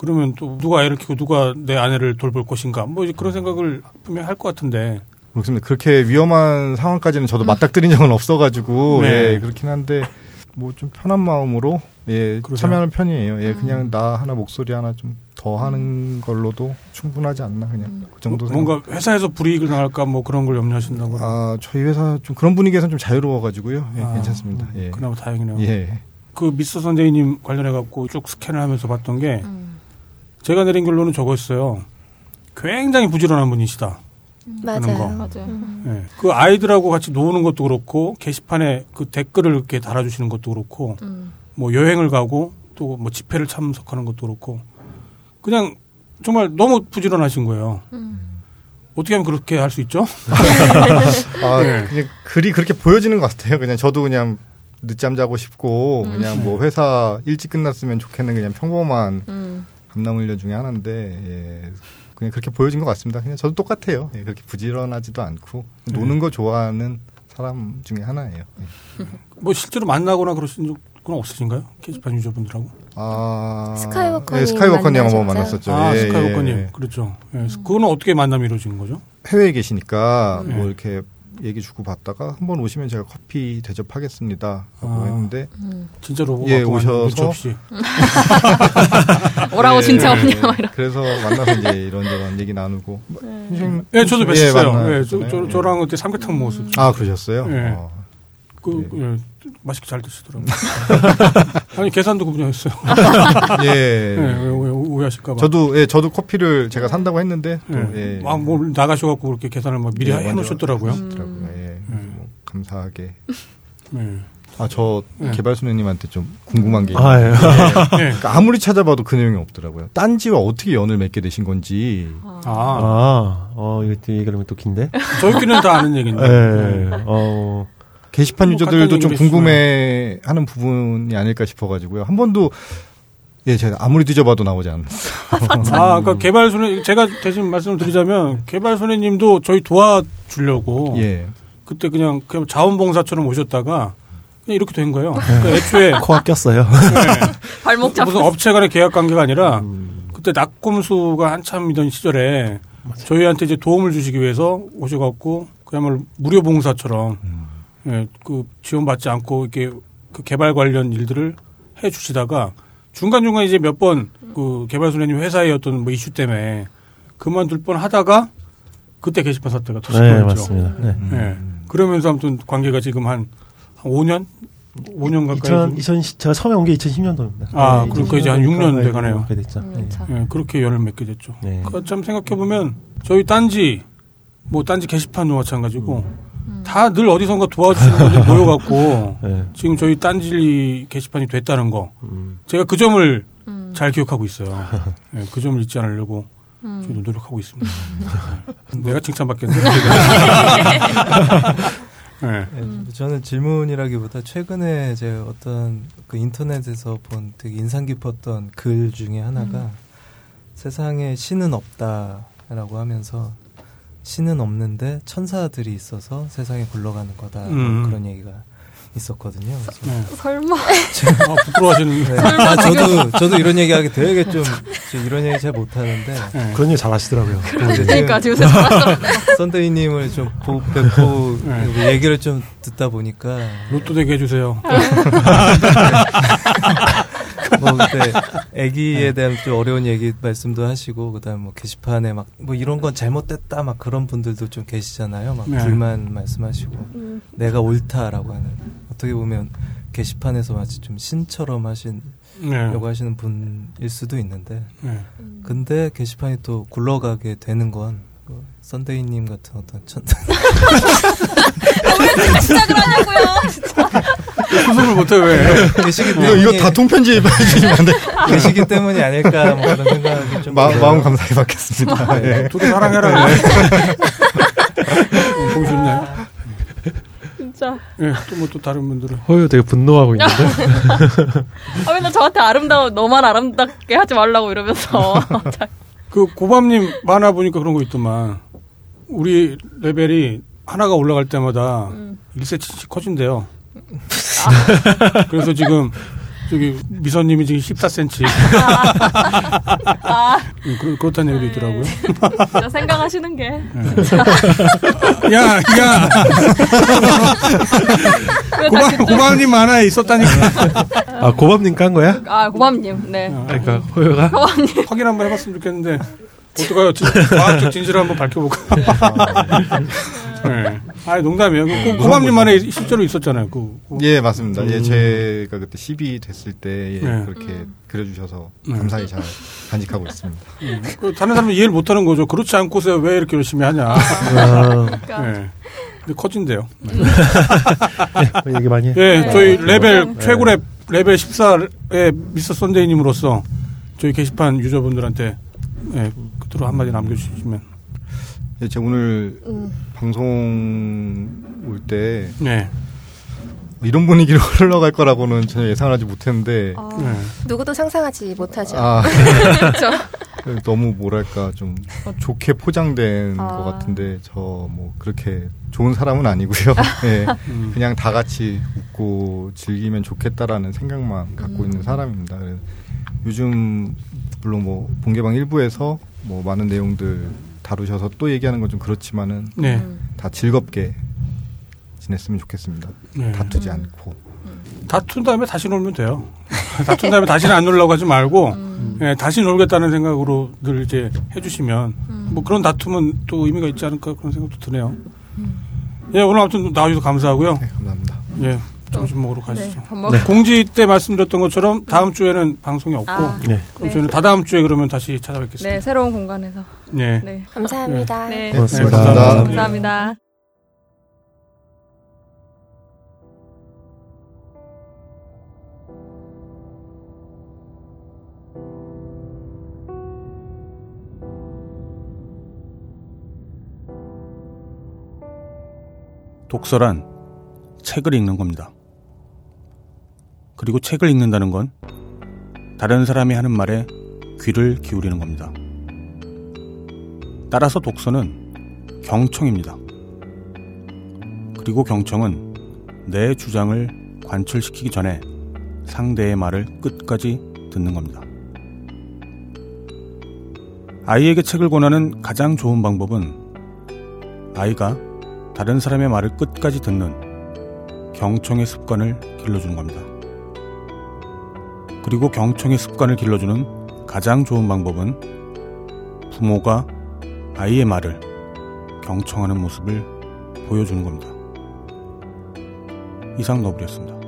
그러면 또 누가 애를 키우고 누가 내 아내를 돌볼 것인가 뭐 이제 그런 생각을 분명히 할 것 같은데 그렇습니다. 그렇게 위험한 상황까지는 저도 맞닥뜨린 적은 없어가지고 네. 예, 그렇긴 한데 뭐 좀 편한 마음으로 예, 그러세요? 참여하는 편이에요. 예, 음. 그냥 나 하나 목소리 하나 좀 더 하는 걸로도 충분하지 않나 그냥 음. 그 정도 생각. 뭔가 회사에서 불이익을 당할까 뭐 그런 걸 염려하신다고 아 저희 회사 좀 그런 분위기에서는 좀 자유로워가지고 예, 아, 괜찮습니다. 음, 예. 그나마 다행이네요. 예. 그 미스터 선데이님 관련해 갖고 쭉 스캔을 하면서 봤던 게 음. 제가 내린 결론은 저거였어요. 굉장히 부지런한 분이시다. 하는 거. 맞아요. 맞아요. 음. 예. 그 아이들하고 같이 노는 것도 그렇고 게시판에 그 댓글을 이렇게 달아주시는 것도 그렇고 음. 뭐 여행을 가고 또 뭐 집회를 참석하는 것도 그렇고 그냥 정말 너무 부지런하신 거예요. 음. 어떻게 하면 그렇게 할 수 있죠? 아 네. 그냥 글이 그렇게 보여지는 것 같아요. 그냥 저도 그냥 늦잠 자고 싶고 음. 그냥 뭐 회사 일찍 끝났으면 좋겠는 그냥 평범한 음. 감나물려 중에 하나인데 예. 그냥 그렇게 보여진 것 같습니다. 그냥 저도 똑같아요. 예, 그렇게 부지런하지도 않고 노는 거 좋아하는 사람 중에 하나예요. 예. 뭐 실제로 만나거나 그러신 적은 없으신가요? 게시판 유저분들하고? 아 스카이워커님 예, 스카이워커님 한번? 만났었죠. 아, 예, 스카이워커님. 예, 예. 그렇죠. 예. 그거는 어떻게 만남이 이루어진 거죠? 해외에 계시니까 음. 뭐 이렇게 얘기 주고 받다가 한 번 오시면 제가 커피 대접하겠습니다 하고 아. 했는데 음. 진짜로 예, 오갖고 오셔서 없이. 오라고 예, 진짜 예, 없냐 예. 그래서 만나서 이제 이런저런 얘기 나누고 선생님- 예, 저도 예, 뵀었어요. 예, 저, 만나셨잖아요. 저, 예. 저랑 그때 삼계탕 먹었어요. 아 그러셨어요? 예. 어. 그, 예, 맛있게 잘 드시더라고요. 아니, 계산도 그분이었어요. 예. 예, 왜, 왜 오해하실까봐. 저도 예 저도 커피를 제가 산다고 했는데 또 예. 예. 막, 뭐, 나가셔갖고 그렇게 계산을 막 미리 예, 해놓으셨더라고요. 하시더라고요. 예. 음. 뭐 감사하게. 예. 아저 예. 개발소녀님한테 좀 궁금한 게 아, 예. 예. 그러니까 아무리 찾아봐도 그 내용이 없더라고요. 딴지와 어떻게 연을 맺게 되신 건지. 아, 아, 어, 이거 또 얘기하면 또 긴데? 저희끼리는 다 아는 얘기인데. 예, 어, 게시판 뭐 유저들도 좀 궁금해하는 부분이 아닐까 싶어가지고요. 한 번도 예 제가 아무리 뒤져봐도 나오지 않았어요. 아, 그러니까 개발소녀, 제가 대신 말씀을 드리자면, 개발소녀님도 저희 도와주려고. 예. 그때 그냥, 그냥 자원봉사처럼 오셨다가, 그냥 이렇게 된 거예요. 그러니까 애초에. 코가 꼈어요. 네. 발목 잡고. 무슨 업체 간의 계약 관계가 아니라 음. 그때 낙곰수가 한참이던 시절에 저희한테 이제 도움을 주시기 위해서 오셔갖고 그야말로 무료 봉사처럼 예, 그 지원받지 않고 이렇게 그 개발 관련 일들을 해 주시다가 중간중간 이제 몇 번 그 개발소장님 회사의 어떤 뭐 이슈 때문에 그만둘 뻔 하다가 그때 게시판 사태가 터진 네, 거죠. 맞습니다. 네. 예. 그러면서 아무튼 관계가 지금 한, 한 5년? 5년 가까이. 2000, 좀- 2010, 제가 처음에 온 게 2010년도입니다. 아, 그러니까 이제 한 6년 돼 가네요. 그렇게 됐죠. 음, 네. 참. 예, 그렇게 연을 맺게 됐죠. 네. 그참 생각해보면 저희 딴지, 뭐 딴지 게시판도 마찬가지고 다 늘 어디선가 도와주시는 분들 모여갖고 네. 지금 저희 딴지 게시판이 됐다는 거 음. 제가 그 점을 음. 잘 기억하고 있어요. 예, 그 점을 잊지 않으려고 음. 노력하고 있습니다. 네. 내가 칭찬받겠네. 네. 네, 저는 질문이라기보다 최근에 제 어떤 그 인터넷에서 본 되게 인상 깊었던 글 중에 하나가 세상에 신은 없다라고 하면서 신은 없는데 천사들이 있어서 세상에 굴러가는 거다 음. 그런 얘기가 있었거든요. 네. 설마. 아, 부끄러워하시는. 네. 아, 저도 저도 이런 얘기하기 되게 좀저 이런 얘기 잘 못하는데 네. 그런 얘기 잘 하시더라고요. 그러니까 지금 선대위님을 좀 보- 뵙고 네. 얘기를 좀 듣다 보니까 로또 되게 해주세요. 뭐 그때 아기에 대한 좀 어려운 얘기 말씀도 하시고 그다음 뭐 게시판에 막 뭐 이런 건 잘못됐다 막 그런 분들도 좀 계시잖아요. 막 네. 불만 말씀하시고 음. 내가 옳다라고 하는 어떻게 보면 게시판에서 마치 좀 신처럼 하신 네. 려고 하시는 분일 수도 있는데 네. 근데 게시판이 또 굴러가게 되는 건그 썬데이님 같은 어떤 천 시작을 하냐고요. 수습을 못해, 왜? 계시기 이거, 때문에 이거 다 통편집 해주시면 안 돼. 계시기 때문이 아닐까 뭐 그런 생각이 좀 마. 마음 감사히 받겠습니다. 예. 둘이 사랑해라. 보기 좋네. 진짜. 예, 또 뭐 또 다른 분들은. 허유 되게 분노하고 있는데. 아, 맨날 저한테 아름다워, 너만 아름답게 하지 말라고 이러면서. 그 고밤님 만화 보니까 그런 거 있더만. 우리 레벨이 하나가 올라갈 때마다 음. 1cm씩 커진대요. 그래서 지금 저기 미선님이 지금 14cm. 아, 음, 그렇, 그렇다는 얘기도 있더라고요. 진짜 생각하시는 게. 야, 야! 고밤, 고밤님 만화에 있었다니까. 아, 고밤님 깐 거야? 아, 고밤님, 네. 그러니까 호요가? 고밤님. 확인 한번 해봤으면 좋겠는데 어떡해요? 진- 과학적 진실을 한번 밝혀볼까? 네. 아니 농담이에요. 그 고밤님만의 실제로 있었잖아요. 그, 그- 예, 맞습니다. 예, 음. 제가 그때 10이 됐을 때 예, 네. 그렇게 그려주셔서 네. 감사히 잘 간직하고 있습니다. 음, 그 다른 사람은 이해를 못 하는 거죠. 그렇지 않고서 왜 이렇게 열심히 하냐. 아, 그러니까. 네. 근데 커진대요. 그 얘기 많이 해. 예, 네. 저희 레벨 네. 최고 렙 레벨 14의 미스터 선데이님으로서 저희 게시판 유저분들한테 예, 그대로 한마디 남겨주시면. 예, 제가 오늘 음. 방송 올 때 네. 이런 분위기로 흘러갈 거라고는 전혀 예상하지 못했는데 아, 네. 누구도 상상하지 못하죠. 아. 너무 뭐랄까 좀 좋게 포장된 아. 것 같은데 저 뭐 그렇게 좋은 사람은 아니고요. 예, 음. 그냥 다 같이 웃고 즐기면 좋겠다라는 생각만 갖고 있는 사람입니다. 요즘 물론 뭐 본개방 일부에서 뭐 많은 내용들 다루셔서 또 얘기하는 건 좀 그렇지만은 네. 음. 다 즐겁게 지냈으면 좋겠습니다. 네. 다투지 음. 않고. 다툰 다음에 다시 놀면 돼요. 다툰 다음에 다시는 안 놀라고 하지 말고, 음. 예, 다시 놀겠다는 생각으로 늘 이제 해주시면, 뭐 그런 다툼은 또 의미가 있지 않을까 그런 생각도 드네요. 예, 오늘 아무튼 나와주셔서 감사하고요. 네, 감사합니다. 예, 점심 먹으러 가시죠. 네, 밥 먹. 공지 때 말씀드렸던 것처럼 다음 주에는 방송이 없고, 아, 네. 그럼 네. 저희는 다다음 주에 그러면 다시 찾아뵙겠습니다. 네, 새로운 공간에서. 네. 네. 감사합니다. 네. 고맙습니다. 네, 감사합니다. 감사합니다. 독서란 책을 읽는 겁니다. 그리고 책을 읽는다는 건 다른 사람이 하는 말에 귀를 기울이는 겁니다. 따라서 독서는 경청입니다. 그리고 경청은 내 주장을 관철시키기 전에 상대의 말을 끝까지 듣는 겁니다. 아이에게 책을 권하는 가장 좋은 방법은 아이가 다른 사람의 말을 끝까지 듣는 경청의 습관을 길러주는 겁니다. 그리고 경청의 습관을 길러주는 가장 좋은 방법은 부모가 아이의 말을 경청하는 모습을 보여주는 겁니다. 이상 너블이었습니다.